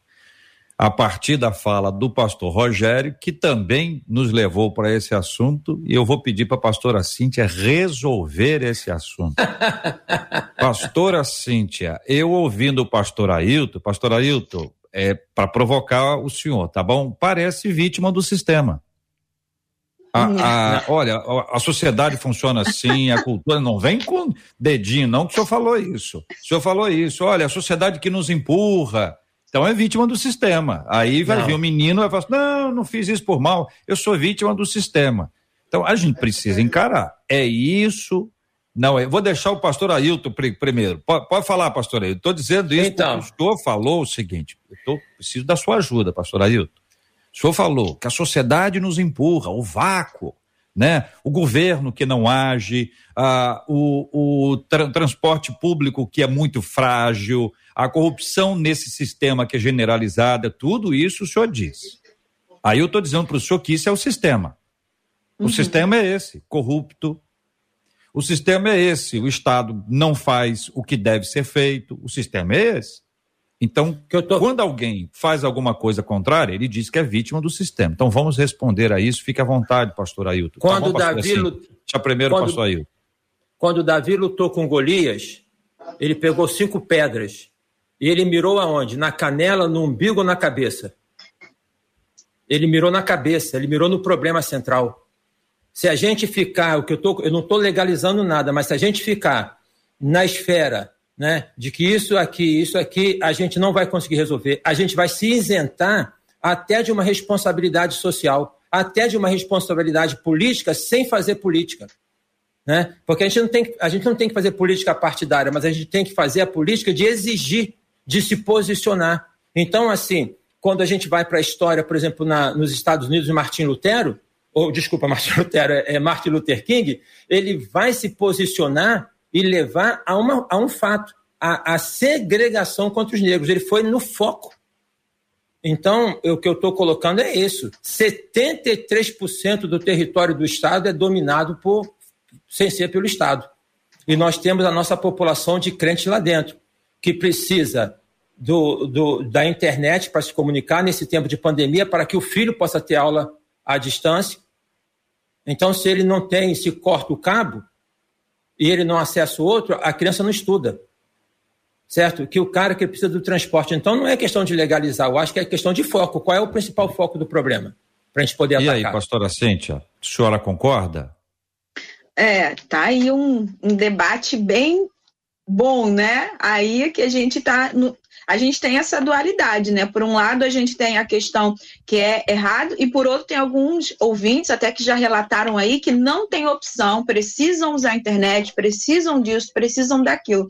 a partir da fala do pastor Rogério, que também nos levou para esse assunto, e eu vou pedir para a pastora Cíntia resolver esse assunto. pastora Cíntia, eu ouvindo o pastor Ailton, pastor Ailton, é para provocar o senhor, tá bom? Parece vítima do sistema. A, a, olha, a, a, sociedade funciona assim, a cultura não vem com dedinho, não, que o senhor falou isso. O senhor falou isso, olha, a sociedade que nos empurra, então é vítima do sistema. Aí vai não. vir o um menino e vai falar: assim, não, não fiz isso por mal, eu sou vítima do sistema. Então a gente precisa encarar. É isso. Não, eu vou deixar o pastor Ailton primeiro. Pode, pode falar, pastor Ailton. Estou dizendo isso então. porque o senhor falou o seguinte: eu tô, preciso da sua ajuda, pastor Ailton. O senhor falou que a sociedade nos empurra, o vácuo, né? O governo que não age, ah, o, o tra transporte público que é muito frágil, a corrupção nesse sistema que é generalizada, tudo isso o senhor diz. Aí eu estou dizendo para o senhor que isso é o sistema. O uhum. sistema é esse, corrupto. O sistema é esse, o Estado não faz o que deve ser feito, o sistema é esse. Então, tô... quando alguém faz alguma coisa contrária, ele diz que é vítima do sistema. Então, vamos responder a isso. Fique à vontade, pastor Ailton. Tá quando tá bom, Davi lut... primeiro, quando... pastor Ailton. Quando Davi lutou com Golias, ele pegou cinco pedras e ele mirou aonde? Na canela, no umbigo ou na cabeça? Ele mirou na cabeça, ele mirou no problema central. Se a gente ficar, o que eu tô, eu não estou legalizando nada, mas se a gente ficar na esfera, né, de que isso aqui, isso aqui, a gente não vai conseguir resolver. A gente vai se isentar até de uma responsabilidade social, até de uma responsabilidade política, sem fazer política. Né? Porque a gente, não tem, a gente não tem que fazer política partidária, mas a gente tem que fazer a política de exigir de se posicionar. Então, assim, quando a gente vai para a história, por exemplo, na, nos Estados Unidos, Martin Lutero, ou desculpa, Martin Lutero, é, é Martin Luther King, ele vai se posicionar e levar a, uma, a um fato, a, a segregação contra os negros. Ele foi no foco. Então, o que eu estou colocando é isso: 73% do território do Estado é dominado por, sem ser pelo Estado. E nós temos a nossa população de crentes lá dentro, que precisa do, do, da internet para se comunicar nesse tempo de pandemia, para que o filho possa ter aula à distância. Então, se ele não tem, se corta o cabo e ele não acessa o outro, a criança não estuda. Certo? Que o cara que precisa do transporte. Então, não é questão de legalizar, eu acho que é questão de foco. Qual é o principal foco do problema? Para a gente poder e atacar. E aí, pastora Cíntia, a senhora concorda? É, tá aí um, um debate bem bom, né? Aí é que a gente tá no, a gente tem essa dualidade, né? Por um lado, a gente tem a questão que é errado, e por outro, tem alguns ouvintes até que já relataram aí que não tem opção, precisam usar a internet, precisam disso, precisam daquilo.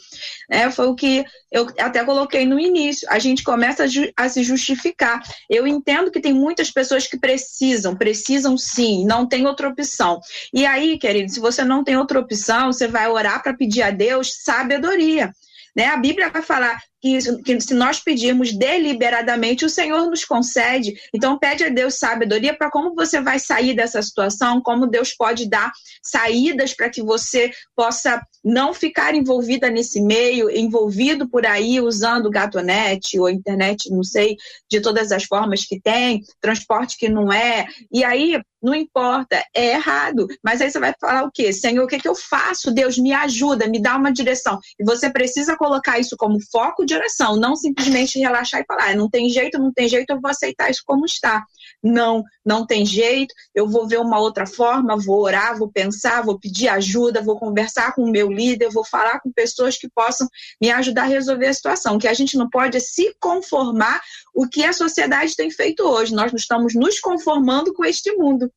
É, foi o que eu até coloquei no início. A gente começa a, a se justificar. Eu entendo que tem muitas pessoas que precisam, precisam sim, não tem outra opção. E aí, querido, se você não tem outra opção, você vai orar para pedir a Deus sabedoria. Né? A Bíblia vai falar que, que, se nós pedirmos deliberadamente, o Senhor nos concede. Então, pede a Deus sabedoria para como você vai sair dessa situação, como Deus pode dar saídas para que você possa não ficar envolvida nesse meio, envolvido por aí usando gatonete ou internet, não sei, de todas as formas que tem, transporte que não é. E aí, não importa, é errado. Mas aí você vai falar o quê? Senhor, o que, que eu faço? Deus, me ajuda, me dá uma direção. E você precisa colocar isso como foco de oração, não simplesmente relaxar e falar, ah, não tem jeito, não tem jeito, eu vou aceitar isso como está. Não, não tem jeito, eu vou ver uma outra forma, vou orar, vou pensar, vou pedir ajuda, vou conversar com o meu líder, vou falar com pessoas que possam me ajudar a resolver a situação. Que a gente não pode se conformar o que a sociedade tem feito hoje. Nós estamos nos conformando com este mundo.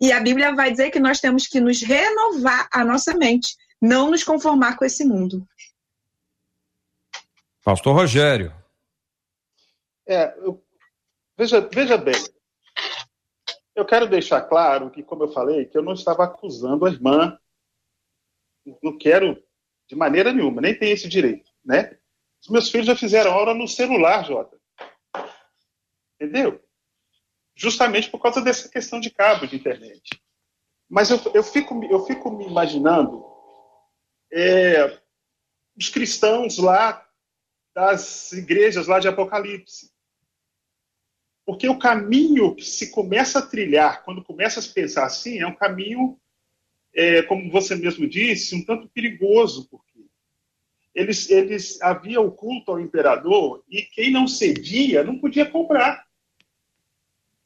E a Bíblia vai dizer que nós temos que nos renovar a nossa mente, não nos conformar com esse mundo. Pastor Rogério. É, eu, veja, veja bem, eu quero deixar claro que, como eu falei, que eu não estava acusando a irmã. Não quero De maneira nenhuma, nem tem esse direito, né? Os meus filhos já fizeram aula no celular, Jota. Entendeu? Justamente por causa dessa questão de cabo de internet. Mas eu, eu, fico, eu fico me imaginando é, os cristãos lá das igrejas lá de Apocalipse. Porque o caminho que se começa a trilhar, quando começa a se pensar assim, é um caminho, é, como você mesmo disse, um tanto perigoso, porque eles, eles havia o culto ao imperador e quem não cedia não podia comprar,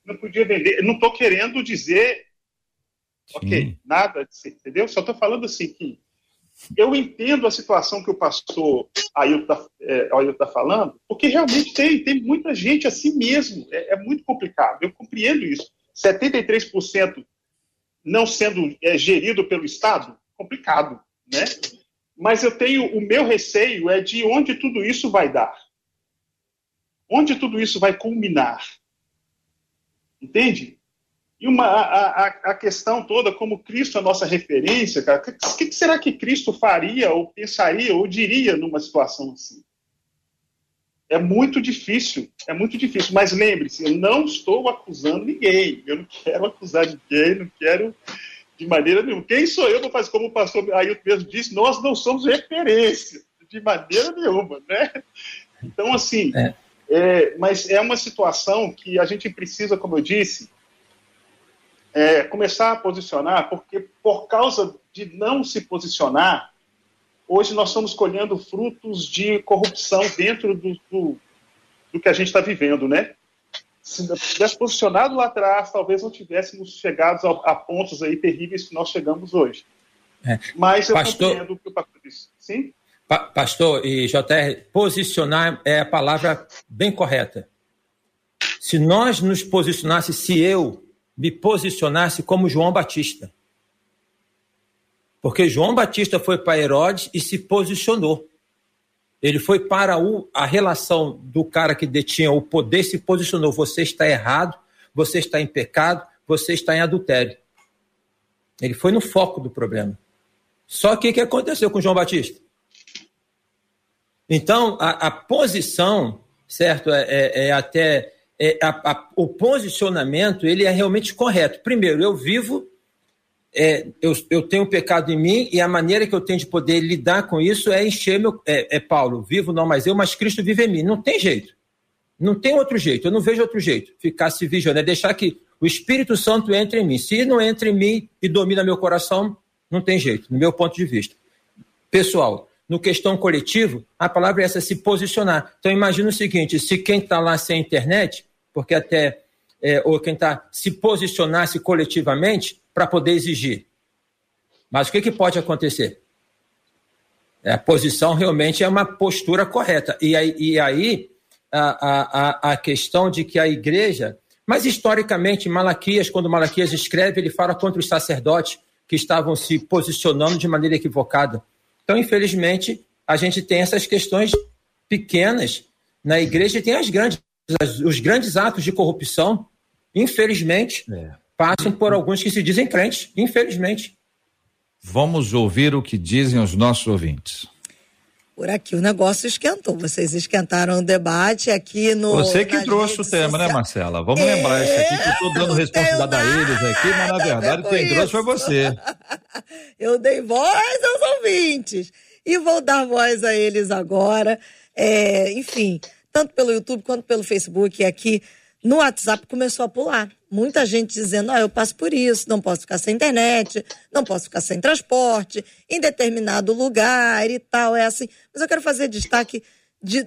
não podia vender. Não estou querendo dizer, Sim. ok, nada, entendeu? Só estou falando assim que eu entendo a situação que o pastor Ailton está é, tá falando, porque realmente tem, tem muita gente assim mesmo. É, é muito complicado. Eu compreendo isso. 73% não sendo é, gerido pelo Estado, complicado, né? Mas eu tenho o meu receio é de onde tudo isso vai dar. Onde tudo isso vai culminar. Entende? E uma, a, a, questão toda, como Cristo é a nossa referência, cara, o que, que, será que Cristo faria, ou pensaria, ou diria numa situação assim? É muito difícil, é muito difícil. Mas lembre-se, eu não estou acusando ninguém, eu não quero acusar ninguém, não quero de maneira nenhuma. Quem sou eu para fazer, como o pastor Ailton mesmo disse, nós não somos referência, de maneira nenhuma, né? Então, assim, é. É, mas é uma situação que a gente precisa, como eu disse, é, começar a posicionar, porque por causa de não se posicionar, hoje nós estamos colhendo frutos de corrupção dentro do, do, do que a gente está vivendo, né? Se tivesse posicionado lá atrás, talvez não tivéssemos chegado a, a pontos aí terríveis que nós chegamos hoje. É. Mas eu pastor, compreendo o que o pastor disse. Sim? Pa, pastor e JR, posicionar é a palavra bem correta. Se nós nos posicionasse, se eu me posicionasse como João Batista. Porque João Batista foi para Herodes e se posicionou. Ele foi para o, a relação do cara que detinha o poder, se posicionou. Você está errado, você está em pecado, você está em adultério. Ele foi no foco do problema. Só que o que aconteceu com João Batista? Então, a, a posição, certo, é, é, é até é, a, a, o posicionamento ele é realmente correto. Primeiro, eu vivo, é, eu, eu tenho pecado em mim e a maneira que eu tenho de poder lidar com isso é encher meu. É, é Paulo, vivo não mais eu, mas Cristo vive em mim. Não tem jeito. Não tem outro jeito. Eu não vejo outro jeito. Ficar se vigiando, é deixar que o Espírito Santo entre em mim. Se não entra em mim e domina meu coração, não tem jeito, no meu ponto de vista. Pessoal, no questão coletivo, a palavra é essa, se posicionar. Então, imagina o seguinte: se quem está lá sem internet, porque até, é, ou quem está se posicionasse coletivamente para poder exigir. Mas o que, que pode acontecer? É, a posição realmente é uma postura correta. E aí, e aí a, a, a questão de que a igreja. Mas historicamente, Malaquias, quando Malaquias escreve, ele fala contra os sacerdotes que estavam se posicionando de maneira equivocada. Então, infelizmente, a gente tem essas questões pequenas na igreja e tem as grandes. Os grandes atos de corrupção, infelizmente, é. passam por alguns que se dizem crentes, infelizmente. Vamos ouvir o que dizem os nossos ouvintes. Por aqui o negócio esquentou. Vocês esquentaram o debate aqui no. Você que trouxe o tema, né, Marcela? Vamos é, lembrar isso aqui, que eu estou dando responsabilidade a eles aqui, mas na verdade quem trouxe foi você. eu dei voz aos ouvintes. E vou dar voz a eles agora. É, enfim, tanto pelo YouTube quanto pelo Facebook aqui no WhatsApp começou a pular. Muita gente dizendo: ah, eu passo por isso, não posso ficar sem internet, não posso ficar sem transporte, em determinado lugar e tal, é assim. Mas eu quero fazer destaque de.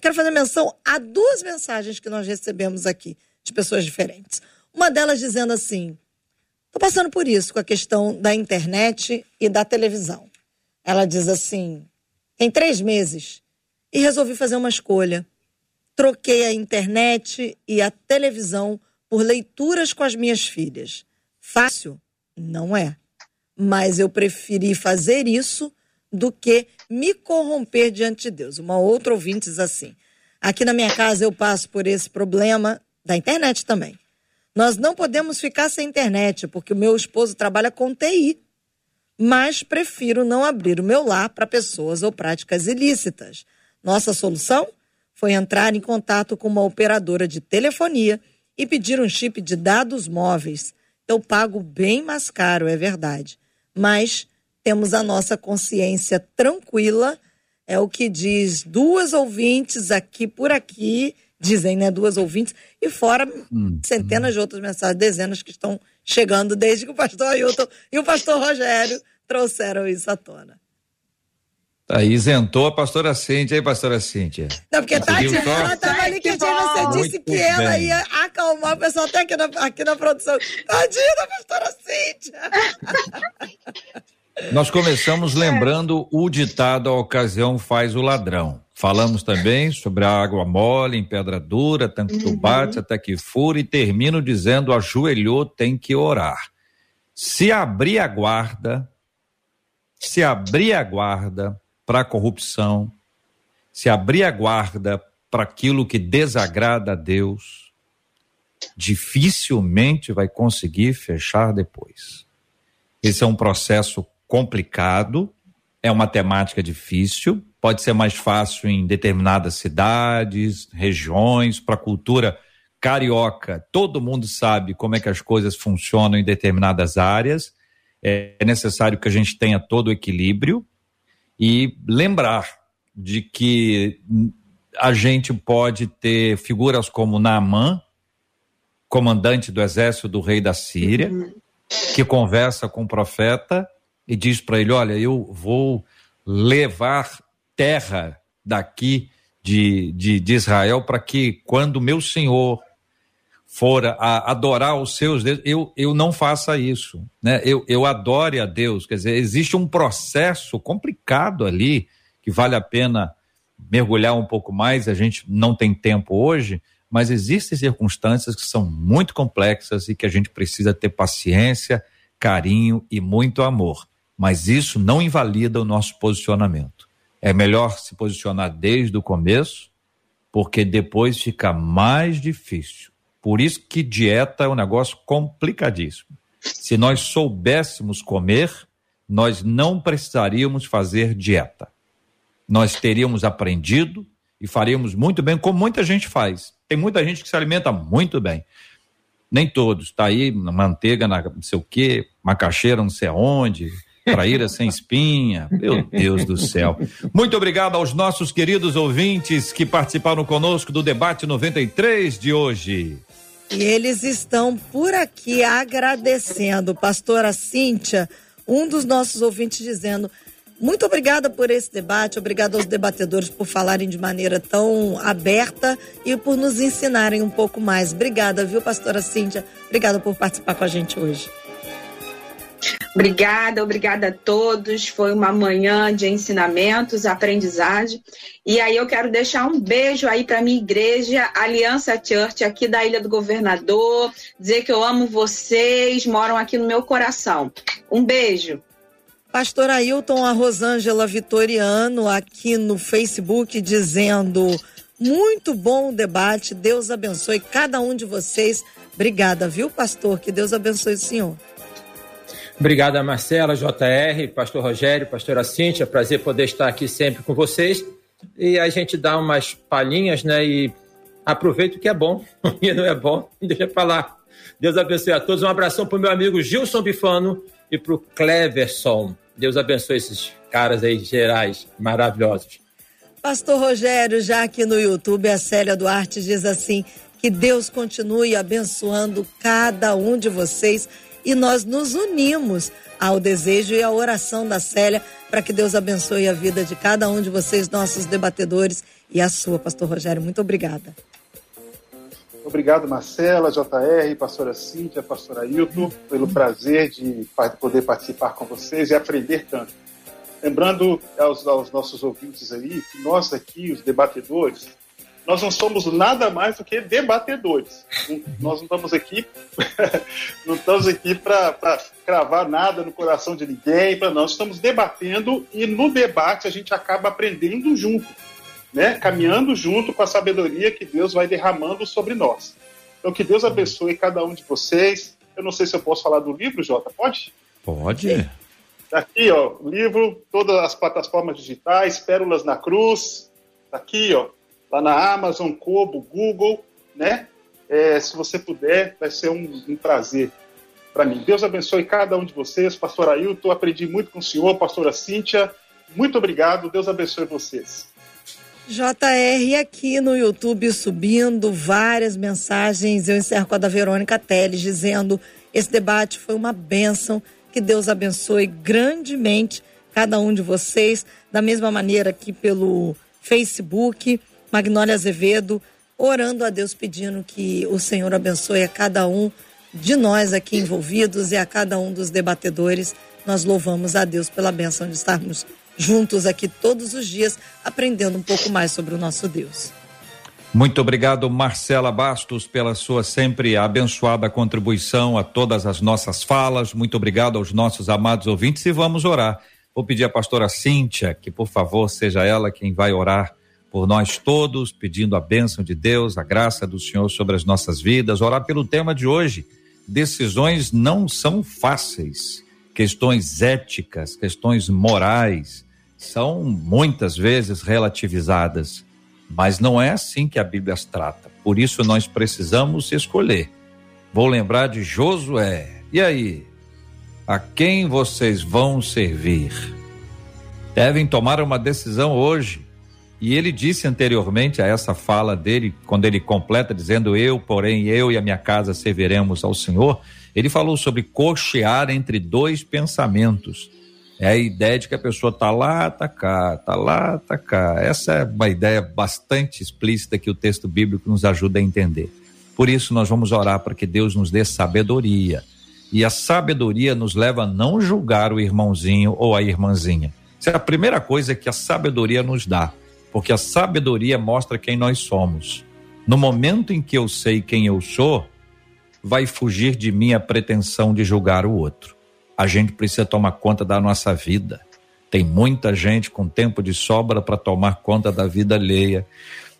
Quero fazer menção a duas mensagens que nós recebemos aqui, de pessoas diferentes. Uma delas dizendo assim: estou passando por isso com a questão da internet e da televisão. Ela diz assim: tem três meses e resolvi fazer uma escolha. Troquei a internet e a televisão por leituras com as minhas filhas. Fácil? Não é. Mas eu preferi fazer isso do que me corromper diante de Deus. Uma outra ouvinte diz assim: aqui na minha casa eu passo por esse problema da internet também. Nós não podemos ficar sem internet, porque o meu esposo trabalha com TI. mas prefiro não abrir o meu lar para pessoas ou práticas ilícitas. Nossa solução foi entrar em contato com uma operadora de telefonia e pedir um chip de dados móveis. Eu pago bem mais caro, é verdade, mas temos a nossa consciência tranquila, é o que diz duas ouvintes aqui por aqui, dizem, né, duas ouvintes, e fora hum, centenas hum. de outras mensagens, dezenas que estão chegando desde que o pastor Ailton e o pastor Rogério trouxeram isso à tona. Aí isentou a pastora Cíntia. aí, pastora Cíntia? Não, porque Tati, ela estava ali quietinha, você disse que ela bem. ia acalmar o pessoal até aqui na, aqui na produção. Tadinha da pastora Cíntia. Nós começamos lembrando o ditado A ocasião faz o ladrão. Falamos também sobre a água mole em pedra dura, tanto que tu bate até que fura, e termino dizendo: ajoelhou, tem que orar. Se abrir a guarda, se abrir a guarda para a corrupção, se abrir a guarda para aquilo que desagrada a Deus, dificilmente vai conseguir fechar depois. Esse é um processo complicado, é uma temática difícil, pode ser mais fácil em determinadas cidades, regiões, para a cultura carioca, todo mundo sabe como é que as coisas funcionam em determinadas áreas. É necessário que a gente tenha todo o equilíbrio e lembrar de que a gente pode ter figuras como Naaman, comandante do exército do rei da Síria, uhum. que conversa com o profeta e diz para ele: Olha, eu vou levar terra daqui de, de, de Israel para que, quando meu senhor for a adorar os seus deuses, eu, eu não faça isso, né? Eu, eu adore a Deus, quer dizer, existe um processo complicado ali que vale a pena mergulhar um pouco mais, a gente não tem tempo hoje, mas existem circunstâncias que são muito complexas e que a gente precisa ter paciência, carinho e muito amor mas isso não invalida o nosso posicionamento. É melhor se posicionar desde o começo, porque depois fica mais difícil. Por isso que dieta é um negócio complicadíssimo. Se nós soubéssemos comer, nós não precisaríamos fazer dieta. Nós teríamos aprendido e faríamos muito bem, como muita gente faz. Tem muita gente que se alimenta muito bem. Nem todos. Está aí manteiga, na, não sei o quê, macaxeira, não sei aonde, Traíra sem espinha. Meu Deus do céu. Muito obrigado aos nossos queridos ouvintes que participaram conosco do debate 93 de hoje. E eles estão por aqui agradecendo. Pastora Cíntia, um dos nossos ouvintes, dizendo: muito obrigada por esse debate, obrigada aos debatedores por falarem de maneira tão aberta e por nos ensinarem um pouco mais. Obrigada, viu, pastora Cíntia? Obrigada por participar com a gente hoje. Obrigada, obrigada a todos. Foi uma manhã de ensinamentos, aprendizagem. E aí eu quero deixar um beijo aí para minha igreja, Aliança Church, aqui da Ilha do Governador, dizer que eu amo vocês, moram aqui no meu coração. Um beijo. Pastor Ailton, a Rosângela Vitoriano, aqui no Facebook, dizendo: muito bom o debate, Deus abençoe cada um de vocês. Obrigada, viu, pastor? Que Deus abençoe o senhor. Obrigado Marcela, JR, Pastor Rogério, Pastora Cíntia, prazer poder estar aqui sempre com vocês. E a gente dá umas palhinhas, né? E aproveita o que é bom, o que não é bom, deixa eu falar. Deus abençoe a todos. Um abração para o meu amigo Gilson Bifano e para o Cleverson. Deus abençoe esses caras aí gerais maravilhosos. Pastor Rogério, já aqui no YouTube, a Célia Duarte diz assim: que Deus continue abençoando cada um de vocês e nós nos unimos ao desejo e à oração da Célia para que Deus abençoe a vida de cada um de vocês, nossos debatedores, e a sua, Pastor Rogério. Muito obrigada. Obrigado, Marcela, JR, pastora Cíntia, pastora Ailton, pelo prazer de poder participar com vocês e aprender tanto. Lembrando aos, aos nossos ouvintes aí que nós aqui, os debatedores, nós não somos nada mais do que debatedores. Nós não estamos aqui, não estamos aqui para cravar nada no coração de ninguém, para nós estamos debatendo e no debate a gente acaba aprendendo junto, né? Caminhando junto com a sabedoria que Deus vai derramando sobre nós. Então que Deus abençoe cada um de vocês. Eu não sei se eu posso falar do livro, Jota, pode? Pode. Tá aqui, ó, o livro, todas as plataformas digitais, Pérolas na Cruz, tá aqui, ó, lá na Amazon, Kobo, Google, né? É, se você puder, vai ser um, um prazer para mim. Deus abençoe cada um de vocês, pastor Ailton, aprendi muito com o senhor, pastora Cíntia, muito obrigado, Deus abençoe vocês. JR aqui no YouTube subindo várias mensagens. Eu encerro com a da Verônica Teles dizendo: esse debate foi uma bênção. Que Deus abençoe grandemente cada um de vocês. Da mesma maneira que pelo Facebook, Magnólia Azevedo, orando a Deus pedindo que o Senhor abençoe a cada um de nós aqui envolvidos e a cada um dos debatedores. Nós louvamos a Deus pela bênção de estarmos juntos aqui todos os dias, aprendendo um pouco mais sobre o nosso Deus. Muito obrigado, Marcela Bastos, pela sua sempre abençoada contribuição a todas as nossas falas. Muito obrigado aos nossos amados ouvintes e vamos orar. Vou pedir à pastora Cíntia que, por favor, seja ela quem vai orar por nós todos, pedindo a bênção de Deus, a graça do Senhor sobre as nossas vidas, orar pelo tema de hoje. Decisões não são fáceis, questões éticas, questões morais, são muitas vezes relativizadas, mas não é assim que a Bíblia as trata. Por isso nós precisamos escolher. Vou lembrar de Josué. E aí? A quem vocês vão servir? Devem tomar uma decisão hoje. E ele disse anteriormente a essa fala dele, quando ele completa dizendo eu, porém eu e a minha casa serviremos ao Senhor, ele falou sobre cochear entre dois pensamentos. É a ideia de que a pessoa tá lá, tá cá, tá lá, tá cá. Essa é uma ideia bastante explícita que o texto bíblico nos ajuda a entender. Por isso nós vamos orar para que Deus nos dê sabedoria. E a sabedoria nos leva a não julgar o irmãozinho ou a irmãzinha. Essa é a primeira coisa que a sabedoria nos dá, porque a sabedoria mostra quem nós somos. No momento em que eu sei quem eu sou, vai fugir de mim a pretensão de julgar o outro a gente precisa tomar conta da nossa vida. Tem muita gente com tempo de sobra para tomar conta da vida alheia,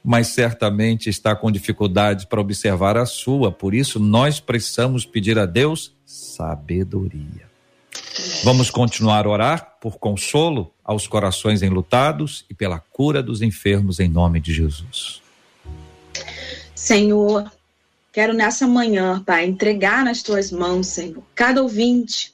mas certamente está com dificuldades para observar a sua. Por isso, nós precisamos pedir a Deus sabedoria. Vamos continuar a orar por consolo aos corações enlutados e pela cura dos enfermos em nome de Jesus. Senhor, quero nessa manhã, Pai, entregar nas tuas mãos, Senhor, cada ouvinte,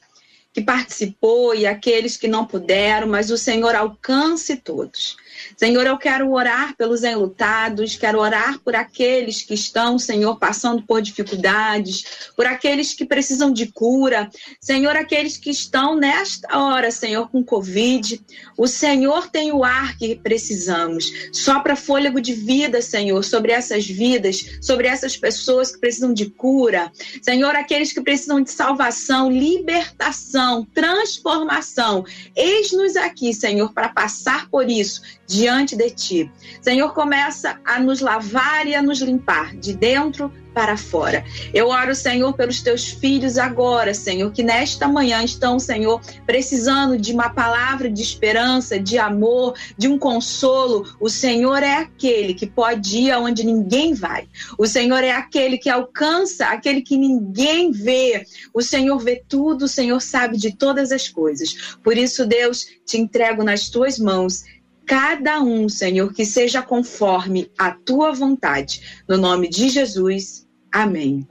que participou e aqueles que não puderam, mas o Senhor alcance todos. Senhor, eu quero orar pelos enlutados, quero orar por aqueles que estão, Senhor, passando por dificuldades, por aqueles que precisam de cura. Senhor, aqueles que estão nesta hora, Senhor, com Covid. O Senhor tem o ar que precisamos. Sopra fôlego de vida, Senhor, sobre essas vidas, sobre essas pessoas que precisam de cura. Senhor, aqueles que precisam de salvação, libertação, transformação. Eis-nos aqui, Senhor, para passar por isso diante de ti. Senhor, começa a nos lavar e a nos limpar de dentro para fora. Eu oro, Senhor, pelos teus filhos agora, Senhor, que nesta manhã estão, Senhor, precisando de uma palavra de esperança, de amor, de um consolo. O Senhor é aquele que pode ir aonde ninguém vai. O Senhor é aquele que alcança aquele que ninguém vê. O Senhor vê tudo, o Senhor sabe de todas as coisas. Por isso, Deus, te entrego nas tuas mãos cada um, Senhor, que seja conforme a tua vontade. No nome de Jesus. Amém.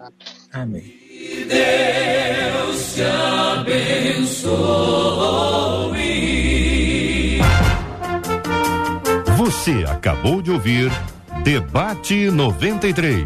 Amém. Deus te abençoe. Você acabou de ouvir Debate 93.